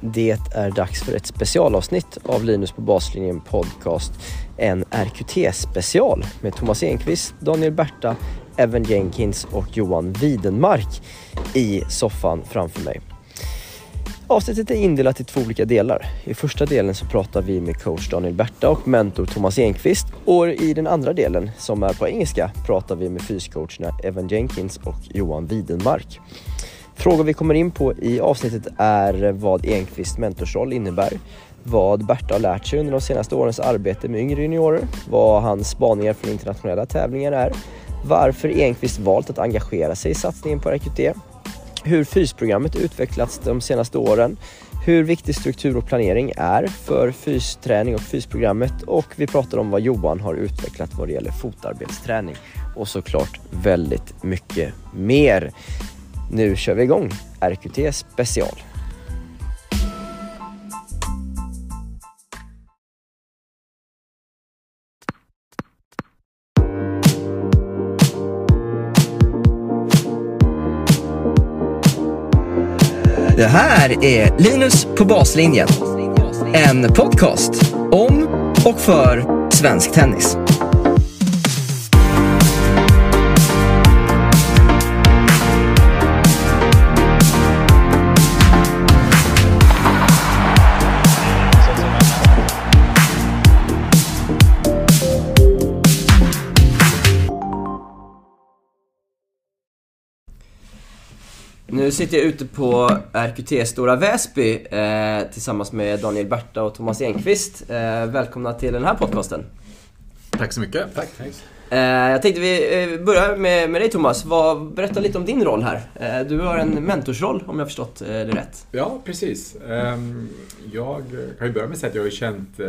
Det är dags för ett specialavsnitt av Linus på baslinjen podcast. En RQT-special med Thomas Enqvist, Daniel Berta, Evan Jenkins och Johan Widenmark i soffan framför mig. Avsnittet är indelat i två olika delar. I första delen så pratar vi med coach Daniel Berta och mentor Thomas Enqvist och i den andra delen, som är på engelska, pratar vi med fyscoacherna Evan Jenkins och Johan Widenmark. Frågor vi kommer in på i avsnittet är vad Enqvists mentorsroll innebär, vad Berta har lärt sig under de senaste årens arbete med yngre juniorer, vad hans spaningar från internationella tävlingar är, varför Enqvist valt att engagera sig i satsningen på RQT, hur fysprogrammet utvecklats de senaste åren, hur viktig struktur och planering är för fysträning och fysprogrammet och vi pratar om vad Johan har utvecklat vad det gäller fotarbetsträning och såklart väldigt mycket mer. Nu kör vi igång RQT special. Det här är Linus på baslinjen. En podcast om och för svensk tennis. Nu sitter jag ute på RQT Stora Väsby eh, tillsammans med Daniel Berta och Thomas Enqvist. Eh, välkomna till den här podcasten. Tack så mycket. Tack. Eh, jag tänkte vi eh, börjar med, med dig Thomas. Vad, berätta lite om din roll här. Eh, du har en mentorsroll om jag har förstått eh, det rätt. Ja, precis. Ehm, jag kan ju börja med att säga att jag har känt eh,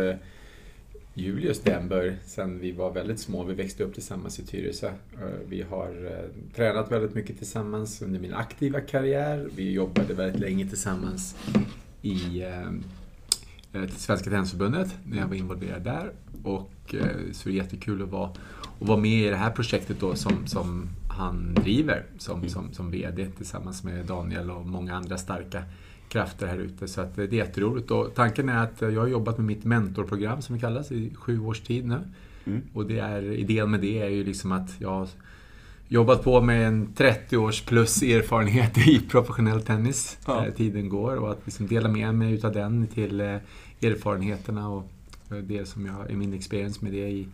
Julius Denberg sedan vi var väldigt små. Vi växte upp tillsammans i Tyresö. Eh, vi har eh, tränat väldigt mycket tillsammans under min aktiva karriär. Vi jobbade väldigt länge tillsammans i eh, Svenska Tennisförbundet när jag var involverad där. Och eh, så är det jättekul att vara, att vara med i det här projektet då som, som han driver som, som, som VD tillsammans med Daniel och många andra starka krafter här ute. Så att det är jätteroligt. Och tanken är att jag har jobbat med mitt mentorprogram som det kallas i sju års tid nu. Mm. Och det är, idén med det är ju liksom att jag har jobbat på med en 30 års plus erfarenhet i professionell tennis. Ja. Eh, Tiden går och att liksom dela med mig utav den till eh, erfarenheterna och eh, det som jag är min experience med det i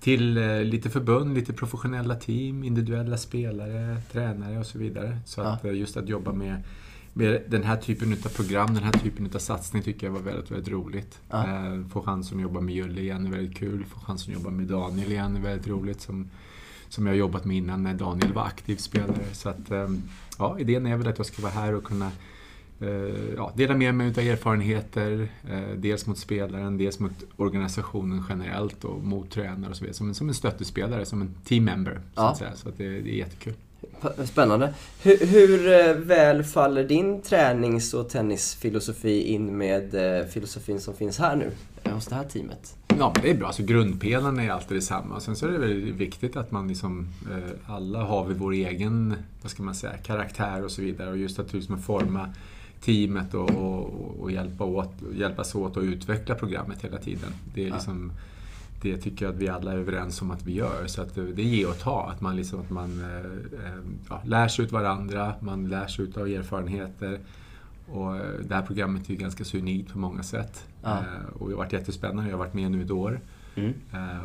till eh, lite förbund, lite professionella team, individuella spelare, tränare och så vidare. Så Ja. att eh, just att jobba med den här typen av program, den här typen av satsning tycker jag var väldigt, väldigt roligt. Ja. Eh, Få chansen att jobba med Julle igen är väldigt kul. Få chansen att jobba med Daniel igen är väldigt roligt. Som, som jag har jobbat med innan när Daniel var aktiv spelare. Så att, eh, ja, idén är väl att jag ska vara här och kunna eh, ja, dela med mig av erfarenheter. eh, Dels mot spelaren, dels mot organisationen generellt och mot tränare och så vidare. Som en, som en stöttespelare, som en team member. Så, Ja. att så att det, det är jättekul. Spännande. Hur, hur eh, väl faller din tränings och tennisfilosofi in med eh, filosofin som finns här nu eh, hos det här teamet? Ja, det är bra. Alltså, grundpelaren är alltid detsamma. Sen så är det väldigt viktigt att man liksom, eh, alla har vi vår egen, vad ska man säga, karaktär och så vidare. Och just att liksom forma teamet och, och, och hjälpa åt, hjälpas åt att utveckla programmet hela tiden. Det är Ja. Det tycker jag att vi alla är överens om att vi gör. Så att det, det ger och ta. Att man, liksom, att man eh, eh, ja, lär sig ut varandra, man lär sig ut av erfarenheter. Och det här programmet är ju ganska så unikt på många sätt. Ja. Eh, Och det har varit jättespännande. Jag har varit med nu ett år. Mm.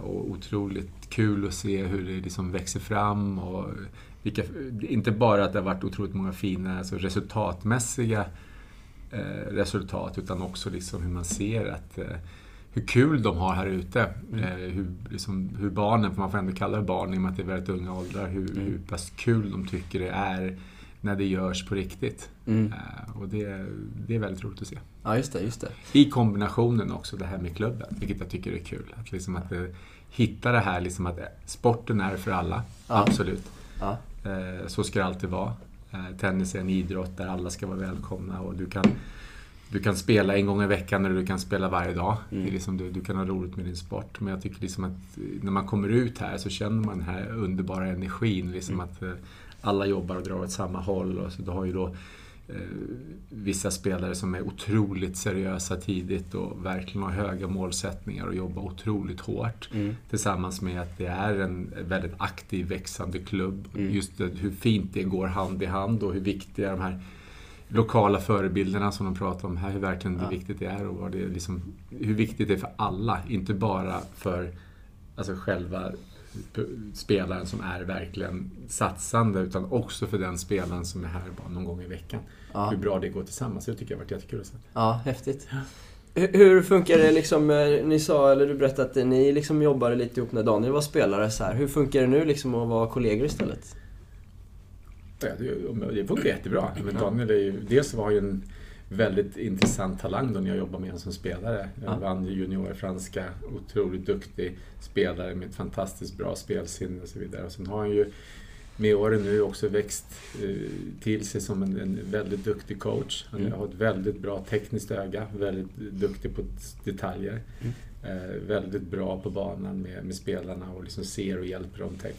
Och otroligt kul att se hur det liksom växer fram. Och vilka, inte bara att det har varit otroligt många fina alltså resultatmässiga resultat utan också liksom hur man ser att hur kul de har här ute. Eh, hur, liksom, hur barnen, för man får ändå kalla det barn i och med att det är väldigt unga åldrar, hur, Mm. hur pass kul de tycker det är när det görs på riktigt. Mm. Eh, och det, det är väldigt roligt att se. Ja, just det, just det. I kombinationen också det här med klubben, vilket jag tycker är kul. Att, liksom att eh, hitta det här, liksom att sporten är för alla, Ja. absolut. Ja. Eh, så ska det alltid vara. Tennis är en idrott där alla ska vara välkomna och du kan, du kan spela en gång i veckan eller du kan spela varje dag. Mm. Det är liksom, du, du kan ha roligt med din sport. Men jag tycker liksom att eh, när man kommer ut här så känner man den här underbara energin. Liksom Mm. att eh, alla jobbar och drar åt samma håll. Och så du har ju då eh, vissa spelare som är otroligt seriösa tidigt och verkligen har höga målsättningar och jobbar otroligt hårt. Mm. Tillsammans med att det är en väldigt aktiv, växande klubb. Mm. Just det, hur fint det går hand i hand och hur viktiga de här lokala förebilderna som de pratar om här, hur verkligen Ja. viktigt det är och vad det liksom, hur viktigt det är för alla. Inte bara för alltså själva spelaren som är verkligen satsande utan också för den spelaren som är här bara någon gång i veckan. Ja. Hur bra det går tillsammans. Det tycker jag har varit jättekul att se. Ja, häftigt. Hur, hur funkar det liksom, eh, ni sa, eller du berättade att ni liksom jobbade lite ihop när Daniel var spelare så här. Hur funkar det nu liksom att vara kollegor istället? Ja, det, det funkar jättebra. Men Daniel är ju, dels var ju en väldigt intressant talang då när jag jobbade med honom som spelare. Jag Ja. vann franska, otroligt duktig spelare med ett fantastiskt bra spelsinne och så vidare. Och sen har han ju med åren nu också växt eh, till sig som en, en väldigt duktig coach. Han Mm. har ett väldigt bra tekniskt öga, väldigt duktig på detaljer. Mm. Eh, väldigt bra på banan med, med spelarna och liksom ser och hjälper dem tek,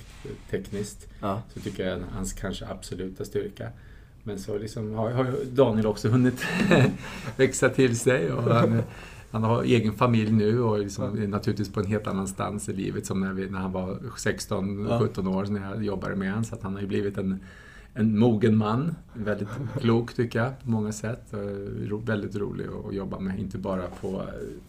tekniskt. Ja. Så tycker jag är hans kanske absoluta styrka. Men så liksom har, har Daniel också hunnit växa till sig. Och han, han har egen familj nu och liksom är naturligtvis på en helt annan stans i livet som när, vi, när han var 16-17 år när jag jobbade med honom. Så han har ju blivit en, en mogen man. Väldigt klok tycker jag på många sätt. Väldigt rolig att jobba med. Inte bara på eh,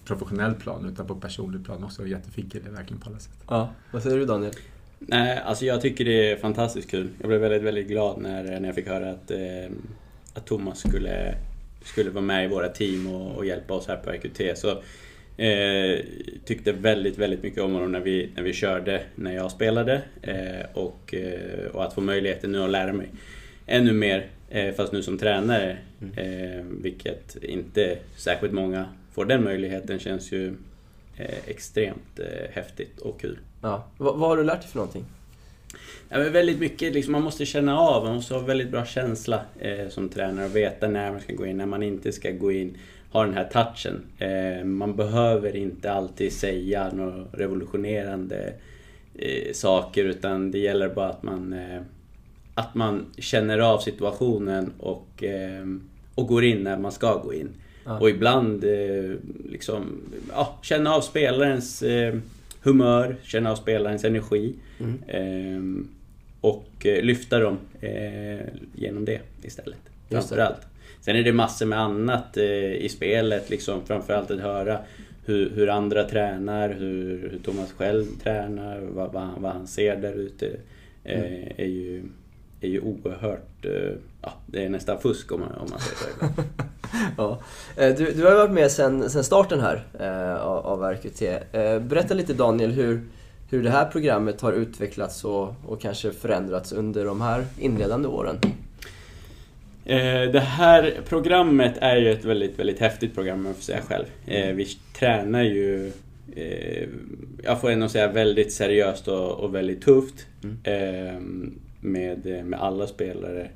professionell plan utan på personlig plan också. Jättefin kille verkligen på alla sätt. ja. Vad säger du Daniel? Nej, alltså jag tycker det är fantastiskt kul. Jag blev väldigt, väldigt glad när, när jag fick höra att, eh, att Thomas skulle, skulle vara med i våra team och, och hjälpa oss här på EQT. Så eh, tyckte väldigt, väldigt mycket om honom när vi, när vi körde, när jag spelade. Eh, och, eh, och att få möjligheten nu att lära mig ännu mer, eh, fast nu som tränare. Eh, vilket inte särskilt många får den möjligheten känns ju extremt häftigt och kul. Ja. Vad, vad har du lärt dig för någonting? Ja, men väldigt mycket, liksom, man måste känna av, man måste ha väldigt bra känsla eh, som tränare och veta när man ska gå in, när man inte ska gå in. Ha den här touchen. Eh, man behöver inte alltid säga några revolutionerande eh, saker utan det gäller bara att man, eh, att man känner av situationen och, och går in när man ska gå in. Ja. Och ibland liksom, ja, känna av spelarens humör, känna av spelarens energi. Mm. Och lyfta dem genom det istället. Framförallt. Sen är det massor med annat eh, i spelet, liksom, framförallt att höra hur, hur andra tränar, hur, hur Thomas själv tränar, vad, vad, han, vad han ser där ute. Eh, Mm. är, ju, är ju oerhört... Eh, ja, det är nästan fusk om man, om man säger så ibland. Ja. Du, du har varit med sen, sen starten här av, RQT. Berätta lite Daniel hur, hur det här programmet har utvecklats och, och kanske förändrats under de här inledande åren. Eh, Det här programmet är ju ett väldigt, väldigt häftigt program om jag får säga själv. Eh, Vi tränar ju, eh, jag får ändå säga väldigt seriöst och, väldigt tufft. eh, Med, med alla spelare.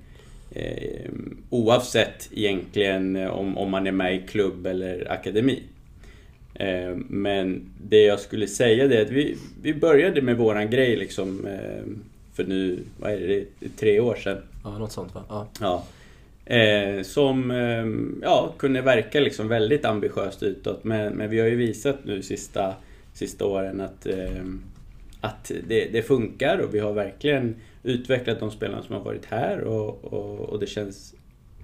Oavsett egentligen om, om man är med i klubb eller akademi. Men det jag skulle säga det är att vi, vi började med våran grej liksom för nu, vad är det, tre år sedan. Ja, något sånt va? Ja. Ja. Eh, som eh, ja, kunde verka liksom väldigt ambitiöst utåt. Men, men vi har ju visat nu sista, sista åren att, eh, att det, det funkar och vi har verkligen utvecklat de spelarna som har varit här och, och, och det känns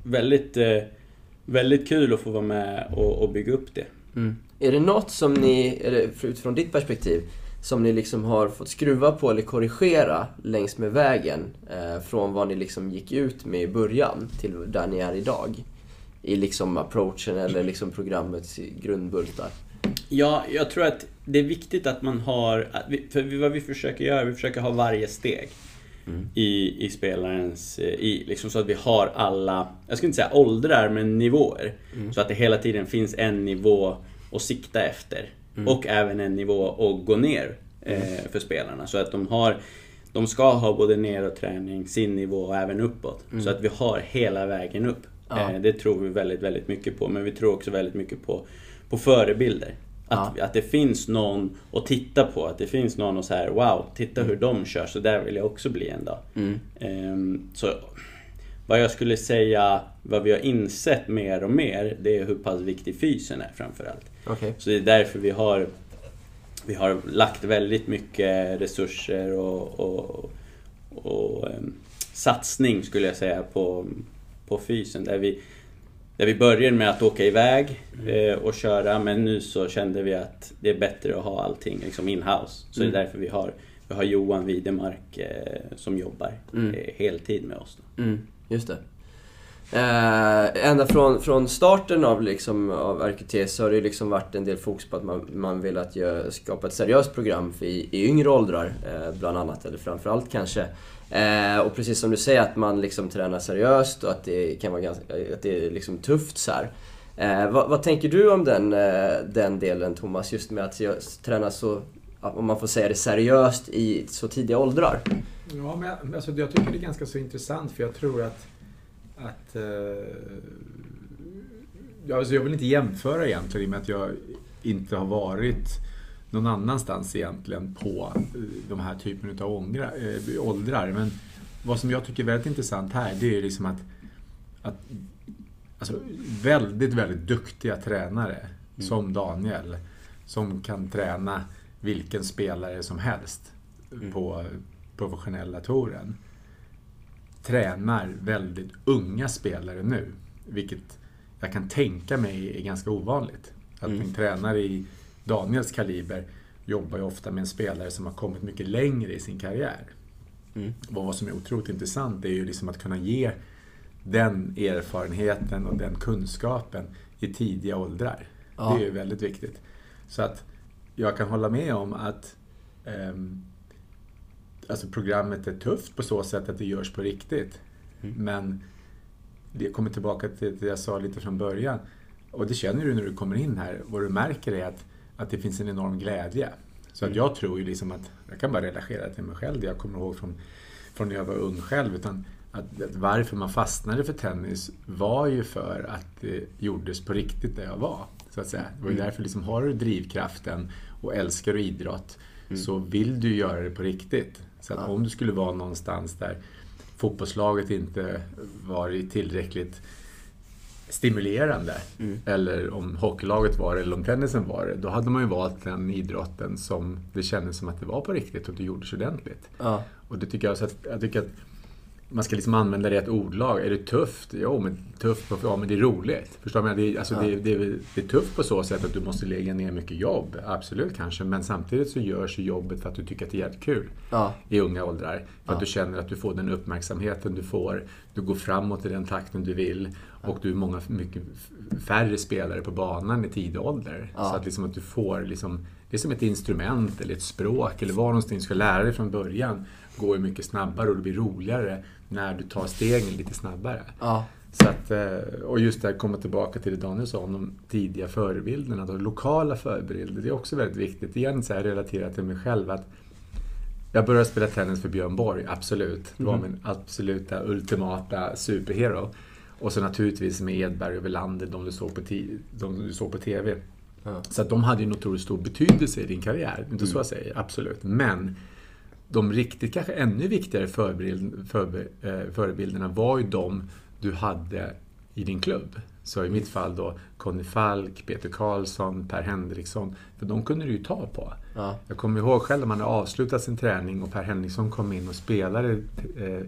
väldigt, eh, väldigt kul att få vara med och, och bygga upp det. Mm. Är det något som ni, eller utifrån ditt perspektiv, som ni liksom har fått skruva på eller korrigera längs med vägen eh, från vad ni liksom gick ut med i början till där ni är idag? I liksom approachen eller liksom programmets grundbultar. Ja, jag tror att det är viktigt att man har... För vad vi försöker göra, vi försöker ha varje steg i, i spelarens... eh, I, liksom så att vi har alla, jag ska inte säga åldrar, men nivåer. Så att det hela tiden finns en nivå att sikta efter. Och även en nivå att gå ner eh, för spelarna. Så att de har... De ska ha både neråt träning, sin nivå och även uppåt. Så att vi har hela vägen upp. Ja. Eh, det tror vi väldigt, väldigt mycket på. Men vi tror också väldigt mycket på, på förebilder. Att, att det finns någon att titta på. Att det finns någon och så här, wow, titta hur de kör. Så där vill jag också bli en dag. Mm. Ehm, så vad jag skulle säga, vad vi har insett mer och mer, det är hur pass viktig fysen är framförallt. Okej. Så det är därför vi har, vi har lagt väldigt mycket resurser och, och, och em, satsning skulle jag säga på, på fysen. Där vi, där vi började med att åka iväg eh, och köra men nu så kände vi att det är bättre att ha allting liksom in-house. Så Mm. det är därför vi har, vi har Johan Widemark eh, som jobbar Mm. eh, heltid med oss. Mm, just det. Eh, ända från, från starten av, liksom, av RKT så har det ju liksom varit en del fokus på att man, man vill att gö- skapa ett seriöst program för i, i yngre åldrar, eh, bland annat, eller framförallt kanske. Eh, och precis som du säger, att man liksom tränar seriöst och att det kan vara ganska, att det är liksom tufft så här. Eh, vad, vad tänker du om den, eh, den delen Thomas, just med att träna så, om man får säga det, seriöst i så tidiga åldrar? Ja, men jag- alltså, jag tycker det är ganska så intressant för jag tror att, att eh, alltså, jag vill inte jämföra egentligen i och med att jag inte har varit någon annanstans egentligen på eh, de här typen av ångra, eh, åldrar. Men vad som jag tycker är väldigt intressant här det är liksom att, att alltså, väldigt, väldigt duktiga tränare som Daniel som kan träna vilken spelare som helst Mm. på professionella touren tränar väldigt unga spelare nu. Vilket jag kan tänka mig är ganska ovanligt. Att Mm. en tränare i Daniels kaliber jobbar ju ofta med en spelare som har kommit mycket längre i sin karriär. Mm. Och vad som är otroligt intressant är ju liksom att kunna ge den erfarenheten och den kunskapen i tidiga åldrar. Ja. Det är ju väldigt viktigt. Så att jag kan hålla med om att ehm, alltså programmet är tufft på så sätt att det görs på riktigt. Mm. Men det kommer tillbaka till det jag sa lite från början. Och det känner du när du kommer in här. Vad du märker är att, att det finns en enorm glädje. Så att Mm. jag tror ju liksom att, jag kan bara relatera till mig själv, det jag kommer ihåg från, från när jag var ung själv. Utan att, att varför man fastnade för tennis var ju för att det gjordes på riktigt där jag var. Så att säga. Det var ju Mm. därför liksom, har du drivkraften och älskar du idrott Mm. så vill du göra det på riktigt. Så att om du skulle vara någonstans där fotbollslaget inte varit tillräckligt stimulerande Mm. eller om hockeylaget var det eller om tennisen var det, då hade man ju valt den idrotten som det kändes som att det var på riktigt och det gjordes ordentligt. Ja. Och det tycker jag, så att, jag tycker att man ska liksom använda rätt ordlag. Är det tufft? Jo, men tufft, på- ja men det är roligt. Förstår du? Det, är- alltså, Ja. det, det, det är tufft på så sätt att du måste lägga ner mycket jobb, absolut kanske. Men samtidigt så görs jobbet för att du tycker att det är jävligt kul Ja. i unga åldrar. För Ja. att du känner att du får den uppmärksamheten du får. Du går framåt i den takten du vill. Och du är många, mycket färre spelare på banan i tidig ålder. Så att, liksom att du får, liksom, det är som ett instrument eller ett språk eller vad någonstans du ska lära dig från början. Går ju mycket snabbare och det blir roligare när du tar stegen lite snabbare. Ja. Så att, eh, och just det här, komma tillbaka till det Daniel sa om de tidiga förebilderna, de lokala förebilder. Det är också väldigt viktigt. Igen så här relaterat till mig själv att jag började spela tennis för Björn Borg, absolut. Det var Mhm. min absoluta ultimata superhero. Och så naturligtvis med Edberg och Welander, de du såg på, de du såg på TV. Ja. Så att de hade ju en otroligt stor betydelse i din karriär. Inte så jag säger, absolut. Men de riktigt kanske ännu viktigare förebild, förbe, eh, förebilderna var ju de du hade i din klubb. Så i mitt fall då Conny Falk, Peter Karlsson, Per Henriksson. För de kunde du ju ta på. Ja. Jag kommer ihåg själv när man hade avslutat sin träning och Per Henriksson kom in och spelade eh,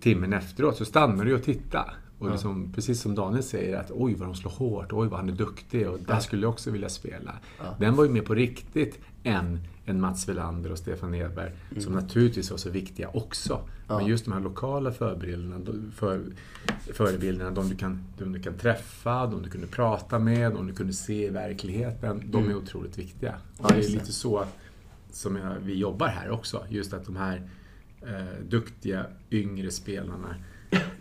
timmen efteråt så stannade du och tittade. Och Ja. liksom, precis som Daniel säger att oj vad de slår hårt, oj vad han är duktig och där Ja. skulle jag också vilja spela. Den var ju mer på riktigt än en Mats Welander och Stefan Edberg som naturligtvis var så viktiga också. Mm. Ja. Men just de här lokala förebilderna, de- för, förebilderna, de du, kan, de du kan träffa, de du kunde prata med, de du kunde se i verkligheten, de är Mm. otroligt viktiga. Ja, Och det är lite så som jag, vi jobbar här också. Just att de här eh, duktiga yngre spelarna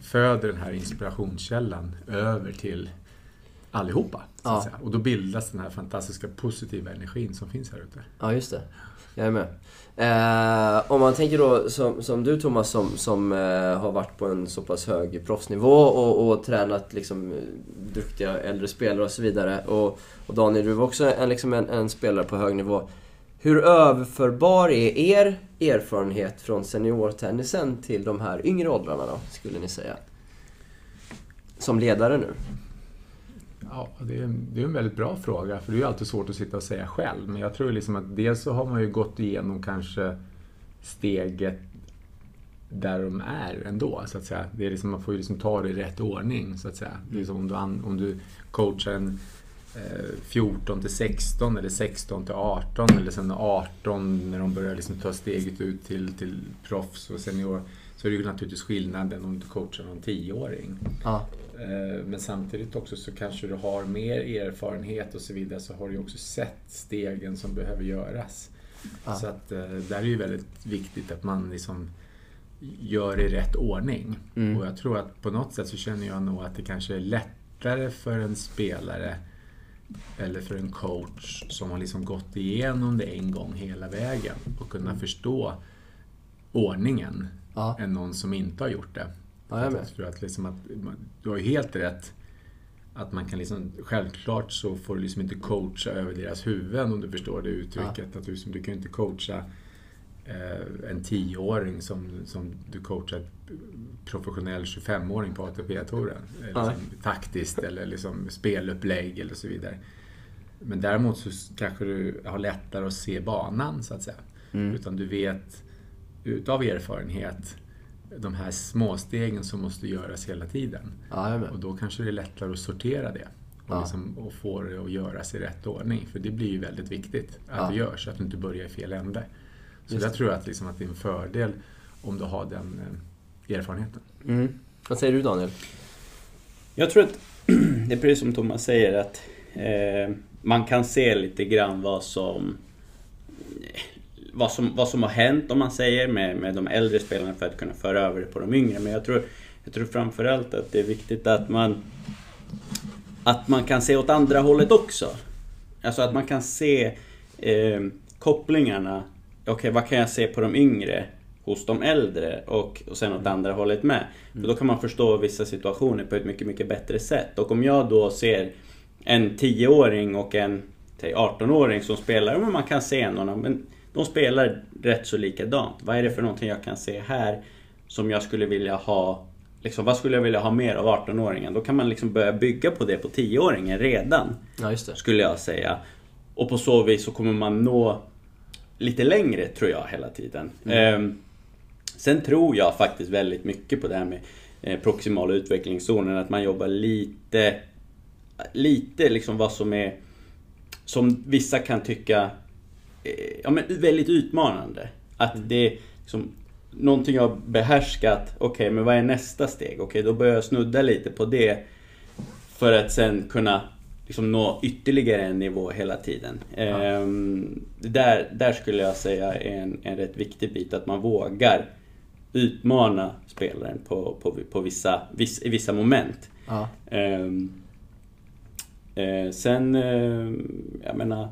föder den här inspirationskällan över till allihopa. Ja. Och då bildas den här fantastiska positiva energin som finns här ute. Ja, just det. Jag är med. Eh, om man tänker då som, som du Thomas som, som eh, har varit på en så pass hög proffsnivå och, och tränat liksom, duktiga äldre spelare och så vidare. Och, och Daniel, du var också en, liksom en, en spelare på hög nivå. Hur överförbar är er erfarenhet från seniortennisen till de här yngre åldrarna då, skulle ni säga? som ledare nu? Ja, det är, det är en väldigt bra fråga, för det är ju alltid svårt att sitta och säga själv. Men jag tror liksom att dels så har man ju gått igenom kanske steget där de är ändå, så att säga. Det är liksom, man får ju liksom ta det i rätt ordning, så att säga. Det är som om du, om du coachar en eh, 14 till 16 eller 16 till 18 eller sen 18 när de börjar liksom ta steget ut till, till proffs och senior så är det ju naturligtvis skillnaden om du coachar någon 10-åring. Ja. Eh, men samtidigt också så kanske du har mer erfarenhet och så vidare så har du också sett stegen som behöver göras. Ja. Så att eh, där är ju väldigt viktigt att man liksom gör i rätt ordning. Mm. Och jag tror att på något sätt så känner jag nog att det kanske är lättare för en spelare eller för en coach som har liksom gått igenom det en gång hela vägen och kunna mm. förstå ordningen ja. än någon som inte har gjort det. Ja, jag för att liksom att, du har ju helt rätt att man kan liksom, självklart så får du liksom inte coacha över deras huvuden om du förstår det uttrycket. Ja. Att du, liksom, du kan ju inte coacha eh, en tioåring som, som du coachar professionell 25-åring på ATP-touren. Eh, liksom, taktiskt eller liksom spelupplägg eller så vidare. Men däremot så kanske du har lättare att se banan så att säga. Mm. Utan du vet utav erfarenhet de här småstegen som måste göras hela tiden. Ja, och då kanske det är lättare att sortera det. Och, ja. liksom, och få det att göras i rätt ordning. För det blir ju väldigt viktigt att ja. det görs, så att du inte börjar i fel ände. Så Just där tror jag att, liksom, att det är en fördel om du har den eh, erfarenheten. Mm. Vad säger du Daniel? Jag tror att det är precis som Thomas säger att eh, man kan se lite grann vad som vad som, vad som har hänt om man säger med, med de äldre spelarna för att kunna föra över det på de yngre. Men jag tror, jag tror framförallt att det är viktigt att man att man kan se åt andra hållet också. Alltså att man kan se eh, kopplingarna. Okej, okay, vad kan jag se på de yngre hos de äldre och, och sen åt andra hållet med. För då kan man förstå vissa situationer på ett mycket, mycket bättre sätt. Och om jag då ser en 10-åring och en 18-åring som spelar, men man kan se någon, men de spelar rätt så likadant. Vad är det för någonting jag kan se här som jag skulle vilja ha Liksom, vad skulle jag vilja ha mer av 18-åringen? Då kan man liksom börja bygga på det på 10-åringen redan. Ja, skulle jag säga. Och på så vis så kommer man nå lite längre tror jag hela tiden. Mm. Eh, sen tror jag faktiskt väldigt mycket på det här med eh, proximala utvecklingszonen. Att man jobbar lite, lite liksom vad som är som vissa kan tycka ja, men väldigt utmanande. Att mm. det är liksom, någonting jag behärskat. Okej, okay, men vad är nästa steg? Okej, okay, då börjar jag snudda lite på det. För att sen kunna liksom nå ytterligare en nivå hela tiden. Ja. Ehm, där, där skulle jag säga är en, en rätt viktig bit, att man vågar utmana spelaren på, på, på vissa, viss, i vissa moment. Ja. Ehm, eh, sen, eh, jag menar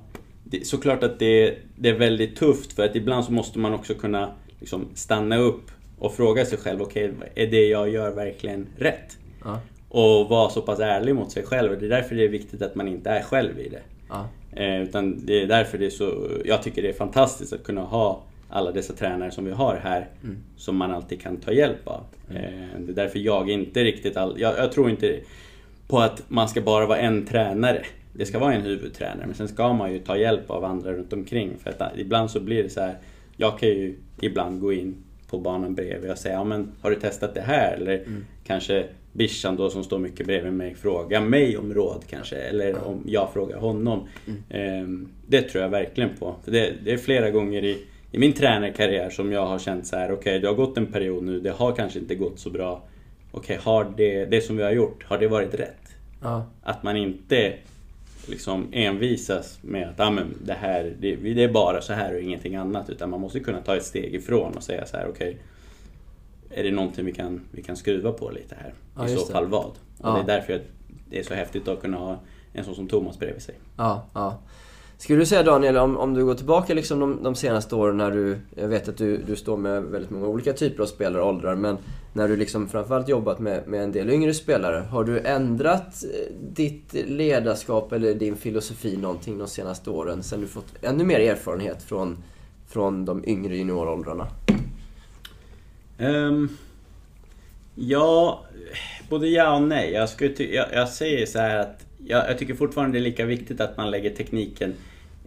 det, såklart att det, det är väldigt tufft för att ibland så måste man också kunna liksom stanna upp och fråga sig själv, okej, okay, är det jag gör verkligen rätt? Ja. Och vara så pass ärlig mot sig själv. Det är därför det är viktigt att man inte är själv i det. Ja. Eh, utan det är därför det är så, jag tycker det är fantastiskt att kunna ha alla dessa tränare som vi har här mm. som man alltid kan ta hjälp av. Mm. Eh, det är därför jag inte riktigt all, jag, jag, tror inte på att man ska bara vara en tränare det ska vara en huvudtränare men sen ska man ju ta hjälp av andra runt omkring. För att ibland så blir det så här, jag kan ju ibland gå in på banan bredvid och säga, ja men har du testat det här? Eller mm. kanske Bishan då som står mycket bredvid mig frågar mig om råd kanske. Eller om jag frågar honom. Mm. Ehm, det tror jag verkligen på. För det, det, är flera gånger i, i min tränarkarriär som jag har känt så här, okej okay, det har gått en period nu, det har kanske inte gått så bra. Okej, okay, har det, det som vi har gjort, har det varit rätt? Ja. Att man inte liksom envisas med att ah, men det här det, det, är bara så här och ingenting annat. Utan man måste kunna ta ett steg ifrån och säga så här okej okay, Är det någonting vi kan, vi kan skruva på lite här? Ja, I så fall vad? Och ja. det är därför det är så häftigt att kunna ha en sån som Thomas bredvid sig. Ja, ja. Skulle du säga Daniel, om, om du går tillbaka liksom de, de senaste åren när du... Jag vet att du, du står med väldigt många olika typer av spelare och åldrar, men när du liksom framförallt jobbat med, med en del yngre spelare. Har du ändrat eh, ditt ledarskap eller din filosofi någonting de senaste åren sen du fått ännu mer erfarenhet från, från de yngre junioråldrarna? Um, ja, både ja och nej. Jag, skulle ty- jag, jag säger så här att jag, jag tycker fortfarande det är lika viktigt att man lägger tekniken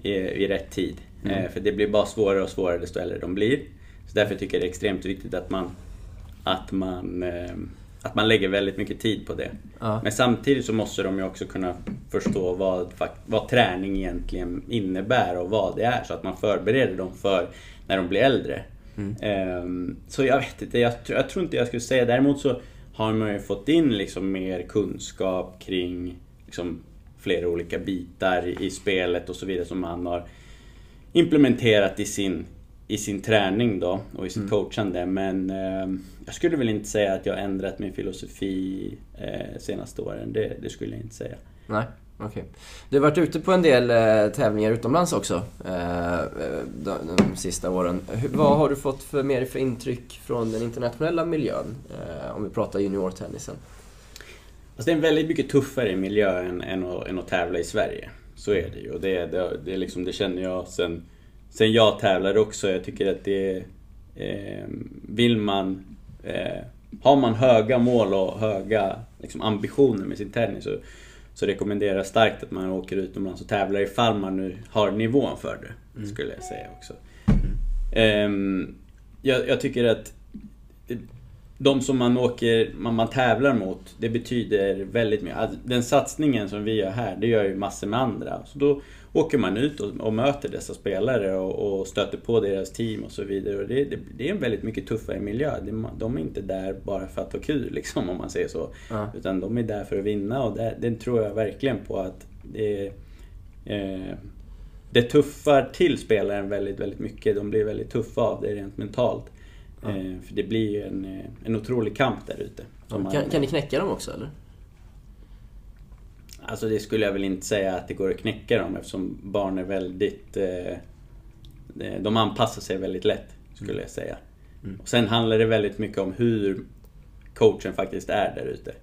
i, i rätt tid. Mm. Eh, för det blir bara svårare och svårare desto äldre de blir. Så därför tycker jag det är extremt viktigt att man, att man, eh, att man lägger väldigt mycket tid på det. Ja. Men samtidigt så måste de ju också kunna förstå vad, vad träning egentligen innebär och vad det är så att man förbereder dem för när de blir äldre. Ehm, Så jag vet inte, jag, jag tror inte jag skulle säga. Däremot så har man ju fått in liksom mer kunskap kring liksom flera olika bitar i spelet och så vidare som man har implementerat i sin, i sin träning då och i sitt coachande. Men eh, jag skulle väl inte säga att jag har ändrat min filosofi eh, senaste åren. Det, det skulle jag inte säga. Nej, okej. Du har varit ute på en del eh, tävlingar utomlands också eh, eh, de, de sista åren. Hur, vad har du fått för mer för intryck från den internationella miljön? Eh, om vi pratar juniortennisen. Alltså det är en väldigt mycket tuffare miljö än, än, att, än att tävla i Sverige. Så är det ju. Och det, det, det, liksom, det känner jag sen, sen jag tävlar också. Jag tycker att det eh, Vill man... Eh, har man höga mål och höga liksom, ambitioner med sin tennis så, så rekommenderar jag starkt att man åker utomlands och tävlar ifall man nu har nivån för det. Skulle jag säga också. Ehm, jag, jag tycker att de som man åker, man, man tävlar mot, det betyder väldigt mycket. Alltså, Den satsningen som vi gör här, det gör ju massor med andra. Så då åker man ut och, och möter dessa spelare och, och stöter på deras team och så vidare. Och det, det, det är en väldigt mycket tuffare miljö. De är inte där bara för att ha kul, liksom, om man säger så. Ja. Utan de är där för att vinna och det, det tror jag verkligen på att det, eh, det tuffar till spelaren väldigt, väldigt mycket. De blir väldigt tuffa av det rent mentalt. Ja. Eh, för det blir ju en, eh, en otrolig kamp där ute. Kan, kan ni knäcka dem också eller? Alltså det skulle jag väl inte säga att det går att knäcka dem eftersom barn är väldigt... Eh, de anpassar sig väldigt lätt, skulle jag säga. Mm. Och sen handlar det väldigt mycket om hur coachen faktiskt är där ute.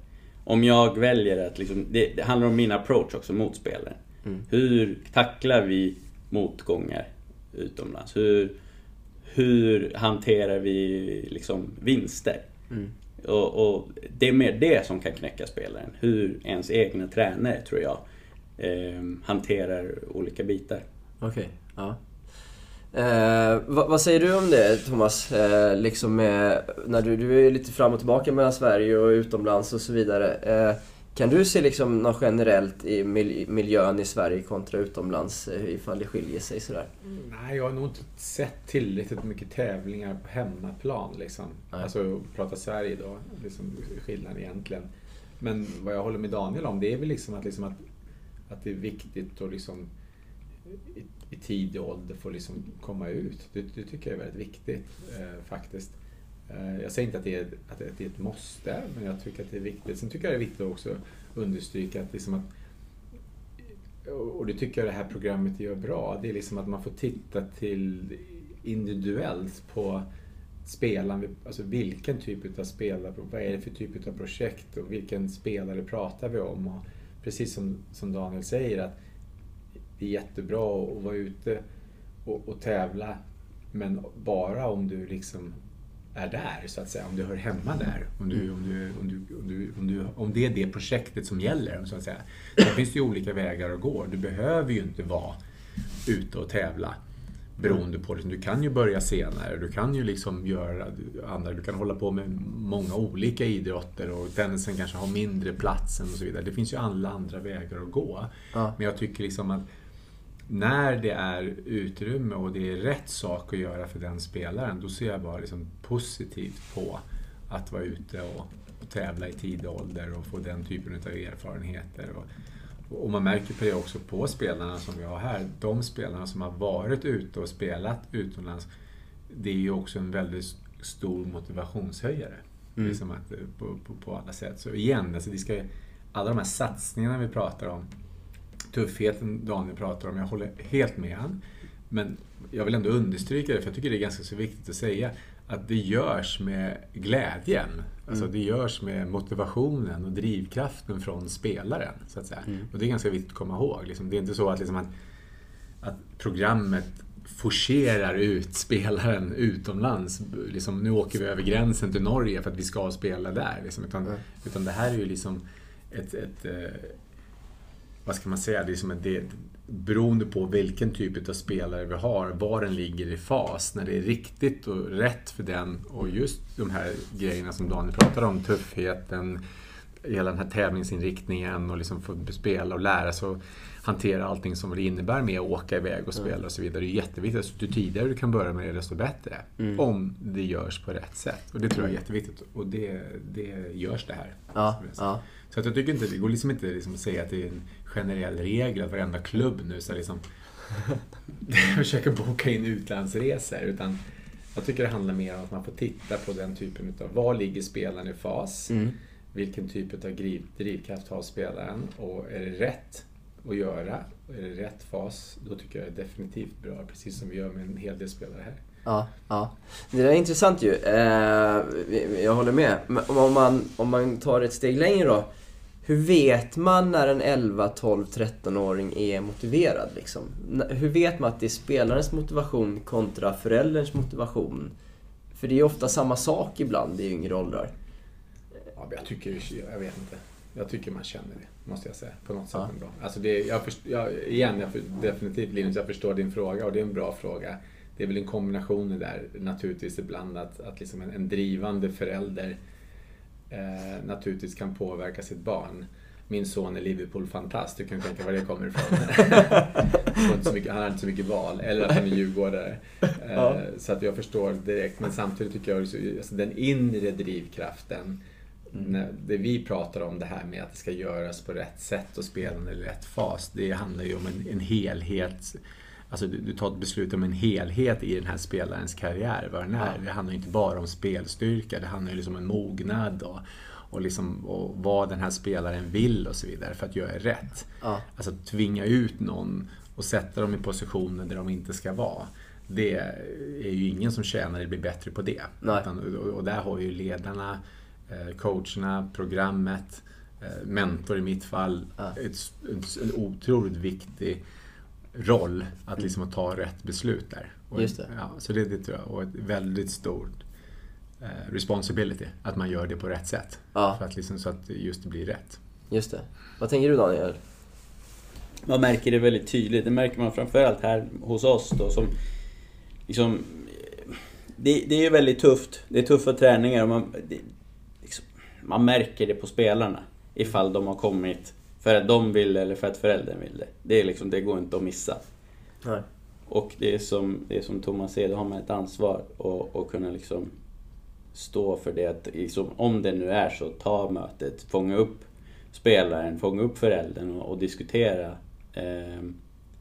Om jag väljer att liksom, det, det handlar om min approach också mot spelaren. Mm. Hur tacklar vi motgångar utomlands? Hur, hur hanterar vi liksom vinster? Mm. Och, och det är mer det som kan knäcka spelaren. Hur ens egna tränare, tror jag, eh, hanterar olika bitar. Okej, ja. Eh, vad, vad säger du om det Thomas? Eh, liksom med, när du, du är lite fram och tillbaka mellan Sverige och utomlands och så vidare. Kan du se liksom något generellt i mil, miljön i Sverige kontra utomlands eh, ifall det skiljer sig sådär? Nej, jag har nog inte sett tillräckligt mycket tävlingar på hemmaplan. Liksom. Nej. Alltså, prata Sverige då, liksom, skillnaden egentligen. Men vad jag håller med Daniel om, det är väl liksom att, liksom att, att det är viktigt att liksom, i, i tidig ålder få liksom komma ut. Det, det tycker jag är väldigt viktigt eh, faktiskt. Eh, jag säger inte att det, är, att det är ett måste, men jag tycker att det är viktigt. Sen tycker jag det är viktigt också att understryka att, liksom att och det tycker jag det här programmet gör bra. Det är liksom att man får titta till individuellt på spelaren, alltså vilken typ av spelare, vad är det för typ av projekt och vilken spelare pratar vi om? Och precis som, som Daniel säger att det är jättebra att vara ute och, och tävla men bara om du liksom är där så att säga, om du hör hemma där. Om, du, om, du, om, du, om, du, om, du, om det är det projektet som gäller så att säga. Sen finns det ju olika vägar att gå. Du behöver ju inte vara ute och tävla beroende på det. Du kan ju börja senare, du kan ju liksom göra andra, du kan hålla på med många olika idrotter och tennisen kanske har mindre plats än och så vidare. Det finns ju alla andra vägar att gå. Ja. Men jag tycker liksom att när det är utrymme och det är rätt sak att göra för den spelaren, då ser jag bara liksom positivt på att vara ute och, och tävla i tidig ålder och få den typen av erfarenheter. Och, och man märker på det också på spelarna som vi har här. De spelarna som har varit ute och spelat utomlands, det är ju också en väldigt stor motivationshöjare. Mm. Liksom att, eh, på, på, på alla sätt. Så igen, alltså det ska, alla de här satsningarna vi pratar om, tuffheten Daniel pratar om, jag håller helt med han. Men jag vill ändå understryka det, för jag tycker det är ganska så viktigt att säga, att det görs med glädjen. Alltså Mm. det görs med motivationen och drivkraften från spelaren. Så att säga. Mm. Och det är ganska viktigt att komma ihåg. Liksom, det är inte så att, liksom att, att programmet forcerar ut spelaren utomlands. Liksom, nu åker vi över gränsen till Norge för att vi ska spela där. Liksom. Utan, Mm. utan det här är ju liksom ett, ett eh, vad ska man säga, det är som ett, det, beroende på vilken typ av spelare vi har, var den ligger i fas, när det är riktigt och rätt för den och just de här grejerna som Daniel pratar om, tuffheten, hela den här tävlingsinriktningen och liksom få spela och lära sig att hantera allting som det innebär med att åka iväg och spela och så vidare. Det är jätteviktigt. Så ju tidigare du kan börja med det, desto bättre. Mm. Om det görs på rätt sätt. Och det tror jag är jätteviktigt. Och det, det görs det här. Ja, ja. Så att jag tycker inte, det går liksom inte liksom att säga att det är en generell regel att varenda klubb nu ska liksom försöka boka in utlandsresor. Utan jag tycker det handlar mer om att man får titta på den typen av, var ligger spelaren i fas? Mm. Vilken typ av driv, drivkraft har spelaren? Och är det rätt att göra? Och är det rätt fas? Då tycker jag det är definitivt bra, precis som vi gör med en hel del spelare här. Ja, ja. Det där är intressant ju. Eh, jag håller med. Om man, om man tar ett steg längre då. Hur vet man när en 11, 12, 13-åring är motiverad? Liksom? Hur vet man att det är spelarens motivation kontra förälderns motivation? För det är ju ofta samma sak ibland i yngre åldrar. Ja, jag tycker, jag vet inte. Jag tycker man känner det, måste jag säga. På något sätt Ja. ändå. Alltså det, jag först, jag, igen, jag för, definitivt Linus, jag förstår din fråga och det är en bra fråga. Det är väl en kombination där naturligtvis ibland att, att liksom en, en drivande förälder eh, naturligtvis kan påverka sitt barn. Min son är Liverpool-fantast, du kan tänka var det kommer ifrån. Han har inte så mycket- han har inte så mycket val, eller att han är djurgårdare. Eh, Ja. Så att jag förstår direkt, men samtidigt tycker jag att alltså, den inre drivkraften när det vi pratar om det här med att det ska göras på rätt sätt och spelande i rätt fas. Det handlar ju om en, en helhet. Alltså du, du tar ett beslut om en helhet i den här spelarens karriär, vad den är. Ja. Det handlar inte bara om spelstyrka, det handlar ju liksom om en mognad och, och, liksom, och vad den här spelaren vill och så vidare för att göra rätt. Ja, Alltså tvinga ut någon och sätta dem i positioner där de inte ska vara. Det är ju ingen som tjänar eller blir bättre på det. Utan, och, och där har ju ledarna, eh, coacherna, programmet, eh, mentor i mitt fall, Ja. ett, en otroligt viktig roll att, liksom, att ta rätt beslut där. Och, Mm. Just det. Ja, så det, det tror jag. Och ett väldigt stort eh, responsibility, att man gör det på rätt sätt. Ja. För att liksom, så att just det blir rätt. just det. Vad tänker du Daniel? Man märker det väldigt tydligt. Det märker man framförallt här hos oss då som liksom, det, det är väldigt tufft. Det är tuffa träningar och man, det, liksom, man märker det på spelarna. Ifall de har kommit för att de vill eller för att föräldern vill det. Det, är liksom, det går inte att missa. Nej. Och det är som, det är som Thomas säger, då har man ett ansvar och, och kunna liksom stå för det. Att liksom, om det nu är så, ta mötet, fånga upp spelaren, fånga upp föräldern och, och diskutera eh,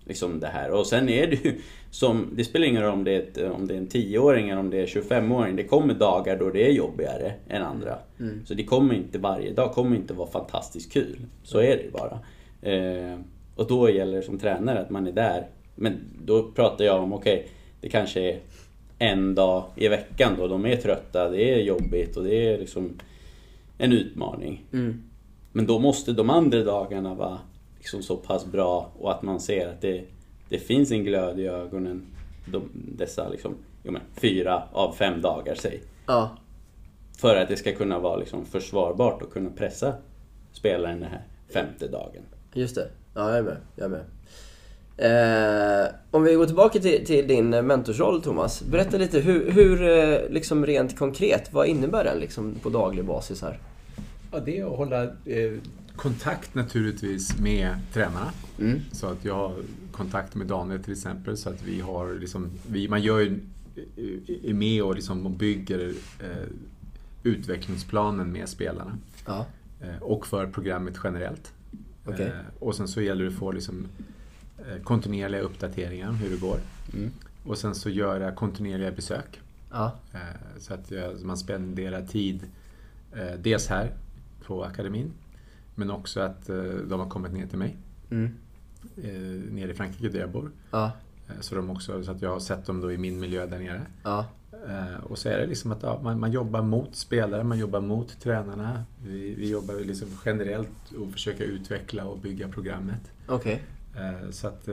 liksom det här. Och sen är det ju som, det spelar ingen roll om det är, ett, om det är en 10-åring eller om det är 25-åring. Det kommer dagar då det är jobbigare än andra. Mm. Så det kommer inte varje dag kommer inte vara fantastiskt kul. Så är det bara. Eh, och då gäller det som tränare att man är där. Men då pratar jag om, okej, det kanske är en dag i veckan då de är trötta, det är jobbigt och det är liksom en utmaning. Mm. Men då måste de andra dagarna vara liksom så pass bra och att man ser att det, det finns en glöd i ögonen de, dessa liksom, jo men, fyra av fem dagar säg. Ja, För att det ska kunna vara liksom försvarbart och kunna pressa spelaren den här femte dagen. just det. Ja, jag är med. Jag är med. Eh, om vi går tillbaka till, till din mentorsroll Thomas. Berätta lite, hur, hur eh, liksom rent konkret, vad innebär den liksom på daglig basis här? Ja, det är att hålla eh, kontakt naturligtvis med tränarna. Mm. Så att jag har kontakt med Daniel till exempel. Så att vi har liksom, vi, man gör ju, är med och liksom bygger eh, utvecklingsplanen med spelarna. Ja, Eh, och för programmet generellt. Okej. Eh, och sen så gäller det att få liksom, eh, kontinuerliga uppdateringar om hur det går. Mm. Och sen så göra kontinuerliga besök. ja, Eh, Så att jag- man spenderar tid eh, dels här på akademin men också att eh, de har kommit ner till mig mm. eh, nere i Frankrike där jag bor. ja, Eh, Så, de också, så att jag har sett dem då i min miljö där nere. ja, Och så är det liksom att ja, man, man jobbar mot spelare, man jobbar mot tränarna. Vi, vi jobbar liksom generellt och försöker utveckla och bygga programmet. okej. Eh, Så att...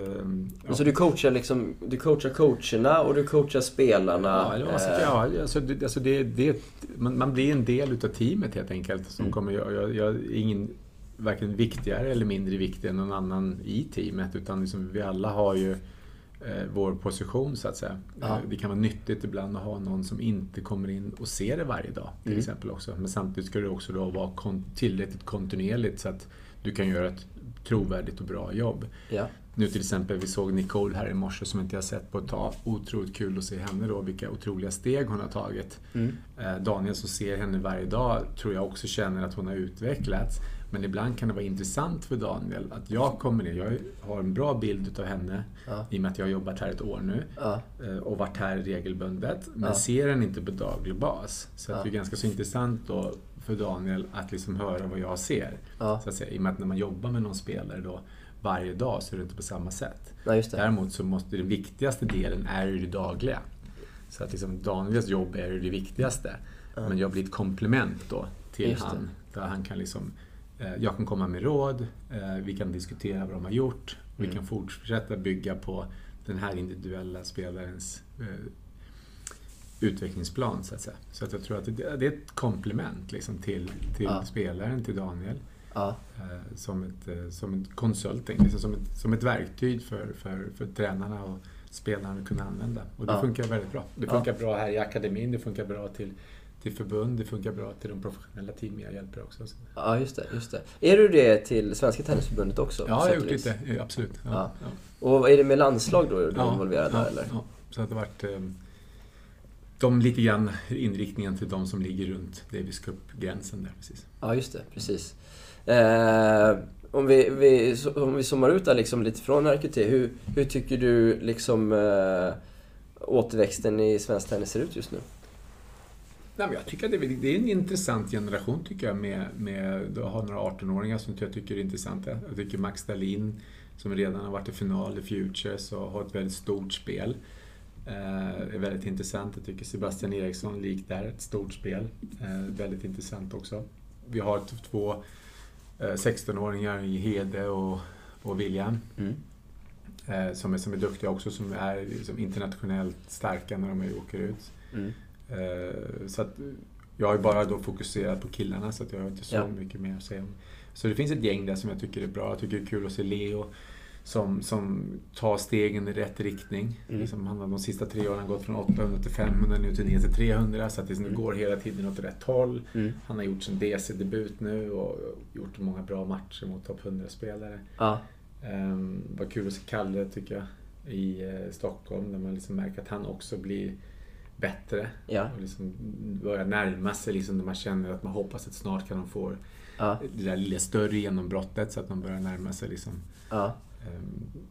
ja. Så du coachar liksom, du coachar coacherna och du coachar spelarna? Ja, eh, ja alltså, det, alltså det, det, man, man blir en del utav teamet helt enkelt. Som Mm. kommer, jag, jag, jag är ingen varken viktigare eller mindre viktig än någon annan i teamet. Utan liksom, vi alla har ju eh, vår position så att säga. Ja. Det kan vara nyttigt ibland att ha någon som inte kommer in och ser det varje dag. Till Mm. exempel också. Men samtidigt ska det också då vara kon- tillräckligt kontinuerligt så att du kan göra ett trovärdigt och bra jobb. Ja. Nu till exempel, vi såg Nicole här i morse som inte jag sett på ett tag. Otroligt kul att se henne då, vilka otroliga steg hon har tagit. Mm. Eh, Daniel som ser henne varje dag tror jag också känner att hon har utvecklats. Men ibland kan det vara intressant för Daniel att jag kommer ner, jag har en bra bild utav henne Ja. i och med att jag har jobbat här ett år nu Ja. eh, och varit här regelbundet. Men Ja. ser henne inte på daglig bas. Så det är ganska så intressant då för Daniel att liksom höra vad jag ser. Så att säga. I och med att när man jobbar med någon spelare då varje dag så är det inte på samma sätt. Däremot så måste den viktigaste delen är ju det dagliga. Så att liksom Daniels jobb är ju det viktigaste. Men jag blir ett komplement då till han. Där han kan liksom, jag kan komma med råd, eh, vi kan diskutera vad de har gjort. Vi Mm. kan fortsätta bygga på den här individuella spelarens eh, utvecklingsplan så att säga. Så att jag tror att det, är ett komplement liksom, till, till Ja. spelaren, till Daniel. Ja. Eh, som ett, eh, som ett consulting, liksom som, ett, som ett verktyg för, för, för tränarna och spelarna att kunna använda. Och det Ja. funkar väldigt bra. Det funkar bra här i akademin, det funkar bra till, till förbund, det funkar bra till de professionella team jag hjälper också. Så. ja, just det. Just det. Är du det till Svenska Tennisförbundet också? Ja, jag har gjort lite, absolut. Ja, Ja. ja. Och är det med landslag då du är involverad där eller? Ja, så att det varit eh, de lite grann inriktningen till de som ligger runt Davis Cup-gränsen där precis. Ja, just det. Precis. Eh, om, vi, vi, om vi zoomar ut där liksom lite från RQT. Hur, hur tycker du liksom eh, återväxten i svensk tennis ser ut just nu? Nej, men jag tycker att det, är- det är en intressant generation tycker jag med, med att ha några 18-åringar som jag tycker är intressanta. Jag tycker Max Dahlin som redan har varit i final i Futures och har ett väldigt stort spel eh, är väldigt intressant. Jag tycker Sebastian Eriksson likt där, ett stort spel. Eh, väldigt intressant också. Vi har två eh, 16-åringar i Hede och, och William Mm. eh, som, är, som är duktiga också, som är liksom internationellt starka när de åker ut. Mm. Eh, Så att jag har ju bara då fokuserat på killarna så att jag har inte så Ja. mycket mer att säga om. Så det finns ett gäng där som jag tycker är bra. Jag tycker det är kul att se Leo som, som tar stegen i rätt riktning. Mm. Liksom han har de sista tre åren gått från 800 till 500, nu till ner till 300. Så att det liksom Mm. går hela tiden åt rätt håll. Mm. Han har gjort sin DC-debut nu och gjort många bra matcher mot topp 100-spelare. Ja. Um, vad kul att se Kalle tycker jag i eh, Stockholm där man liksom märker att han också blir bättre. Ja. Och liksom börjar närma sig liksom när man känner att man hoppas att snart kan de få Ja. det där lilla större genombrottet så att de börjar närma sig liksom, Ja. um,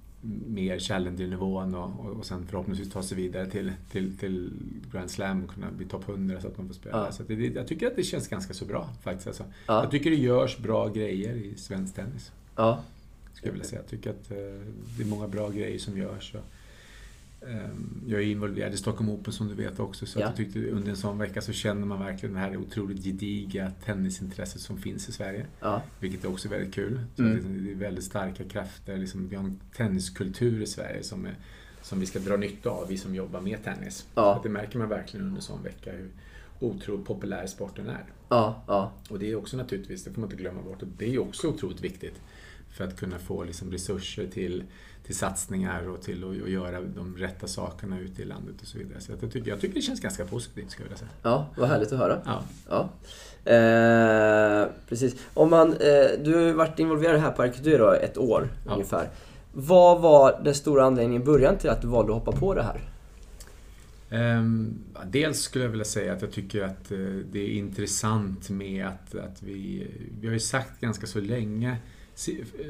mer challenger-nivån och, och, och sen förhoppningsvis ta sig vidare till, till, till Grand Slam och kunna bli topp 100 så att de får spela. Ja. Så att det, jag tycker att det känns ganska så bra faktiskt. Alltså. Ja. Jag tycker det görs bra grejer i svensk tennis. Ja. Skulle jag vilja säga. Jag tycker att eh, det är många bra grejer som görs. Och, jag är involverad i Stockholm Open som du vet också. Så Ja. att jag tyckte under en sån vecka så känner man verkligen det här otroligt gediga tennisintresset som finns i Sverige. Ja. Vilket är också väldigt kul. Så Mm. det, är väldigt starka krafter. Liksom, vi har en tenniskultur i Sverige som, är, som vi ska dra nytta av, vi som jobbar med tennis. Ja. Det märker man verkligen under en sån vecka hur otroligt populär sporten är. Och det är också naturligtvis, det får man inte glömma bort, och det är också otroligt viktigt för att kunna få liksom resurser till, till satsningar och till att, att göra de rätta sakerna ute i landet och så vidare. Så jag, tycker, jag tycker det känns ganska positivt, ska jag vilja säga. Ja, vad härligt att höra. Ja. Ja. Eh, precis. Om man, eh, du har varit involverad här på RQT då ett år Ja. ungefär. Vad var den stora anledningen i början till att du valde att hoppa på det här? Ehm, dels skulle jag vilja säga att jag tycker att eh, det är intressant med att, att vi... Vi har ju sagt ganska så länge... se- eh,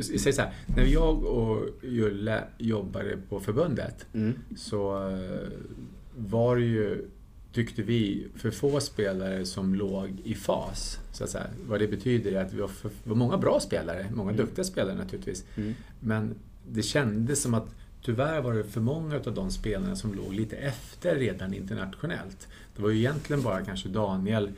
Säger så här, när jag och Julle jobbade på förbundet Mm. så var det ju, tyckte vi, för få spelare som låg i fas. Så att säga. Vad det betyder är att vi var, för, var många bra spelare, många Mm. duktiga spelare naturligtvis. Mm. Men det kändes som att tyvärr var det för många av de spelarna som låg lite efter redan internationellt. Det var ju egentligen bara kanske Daniel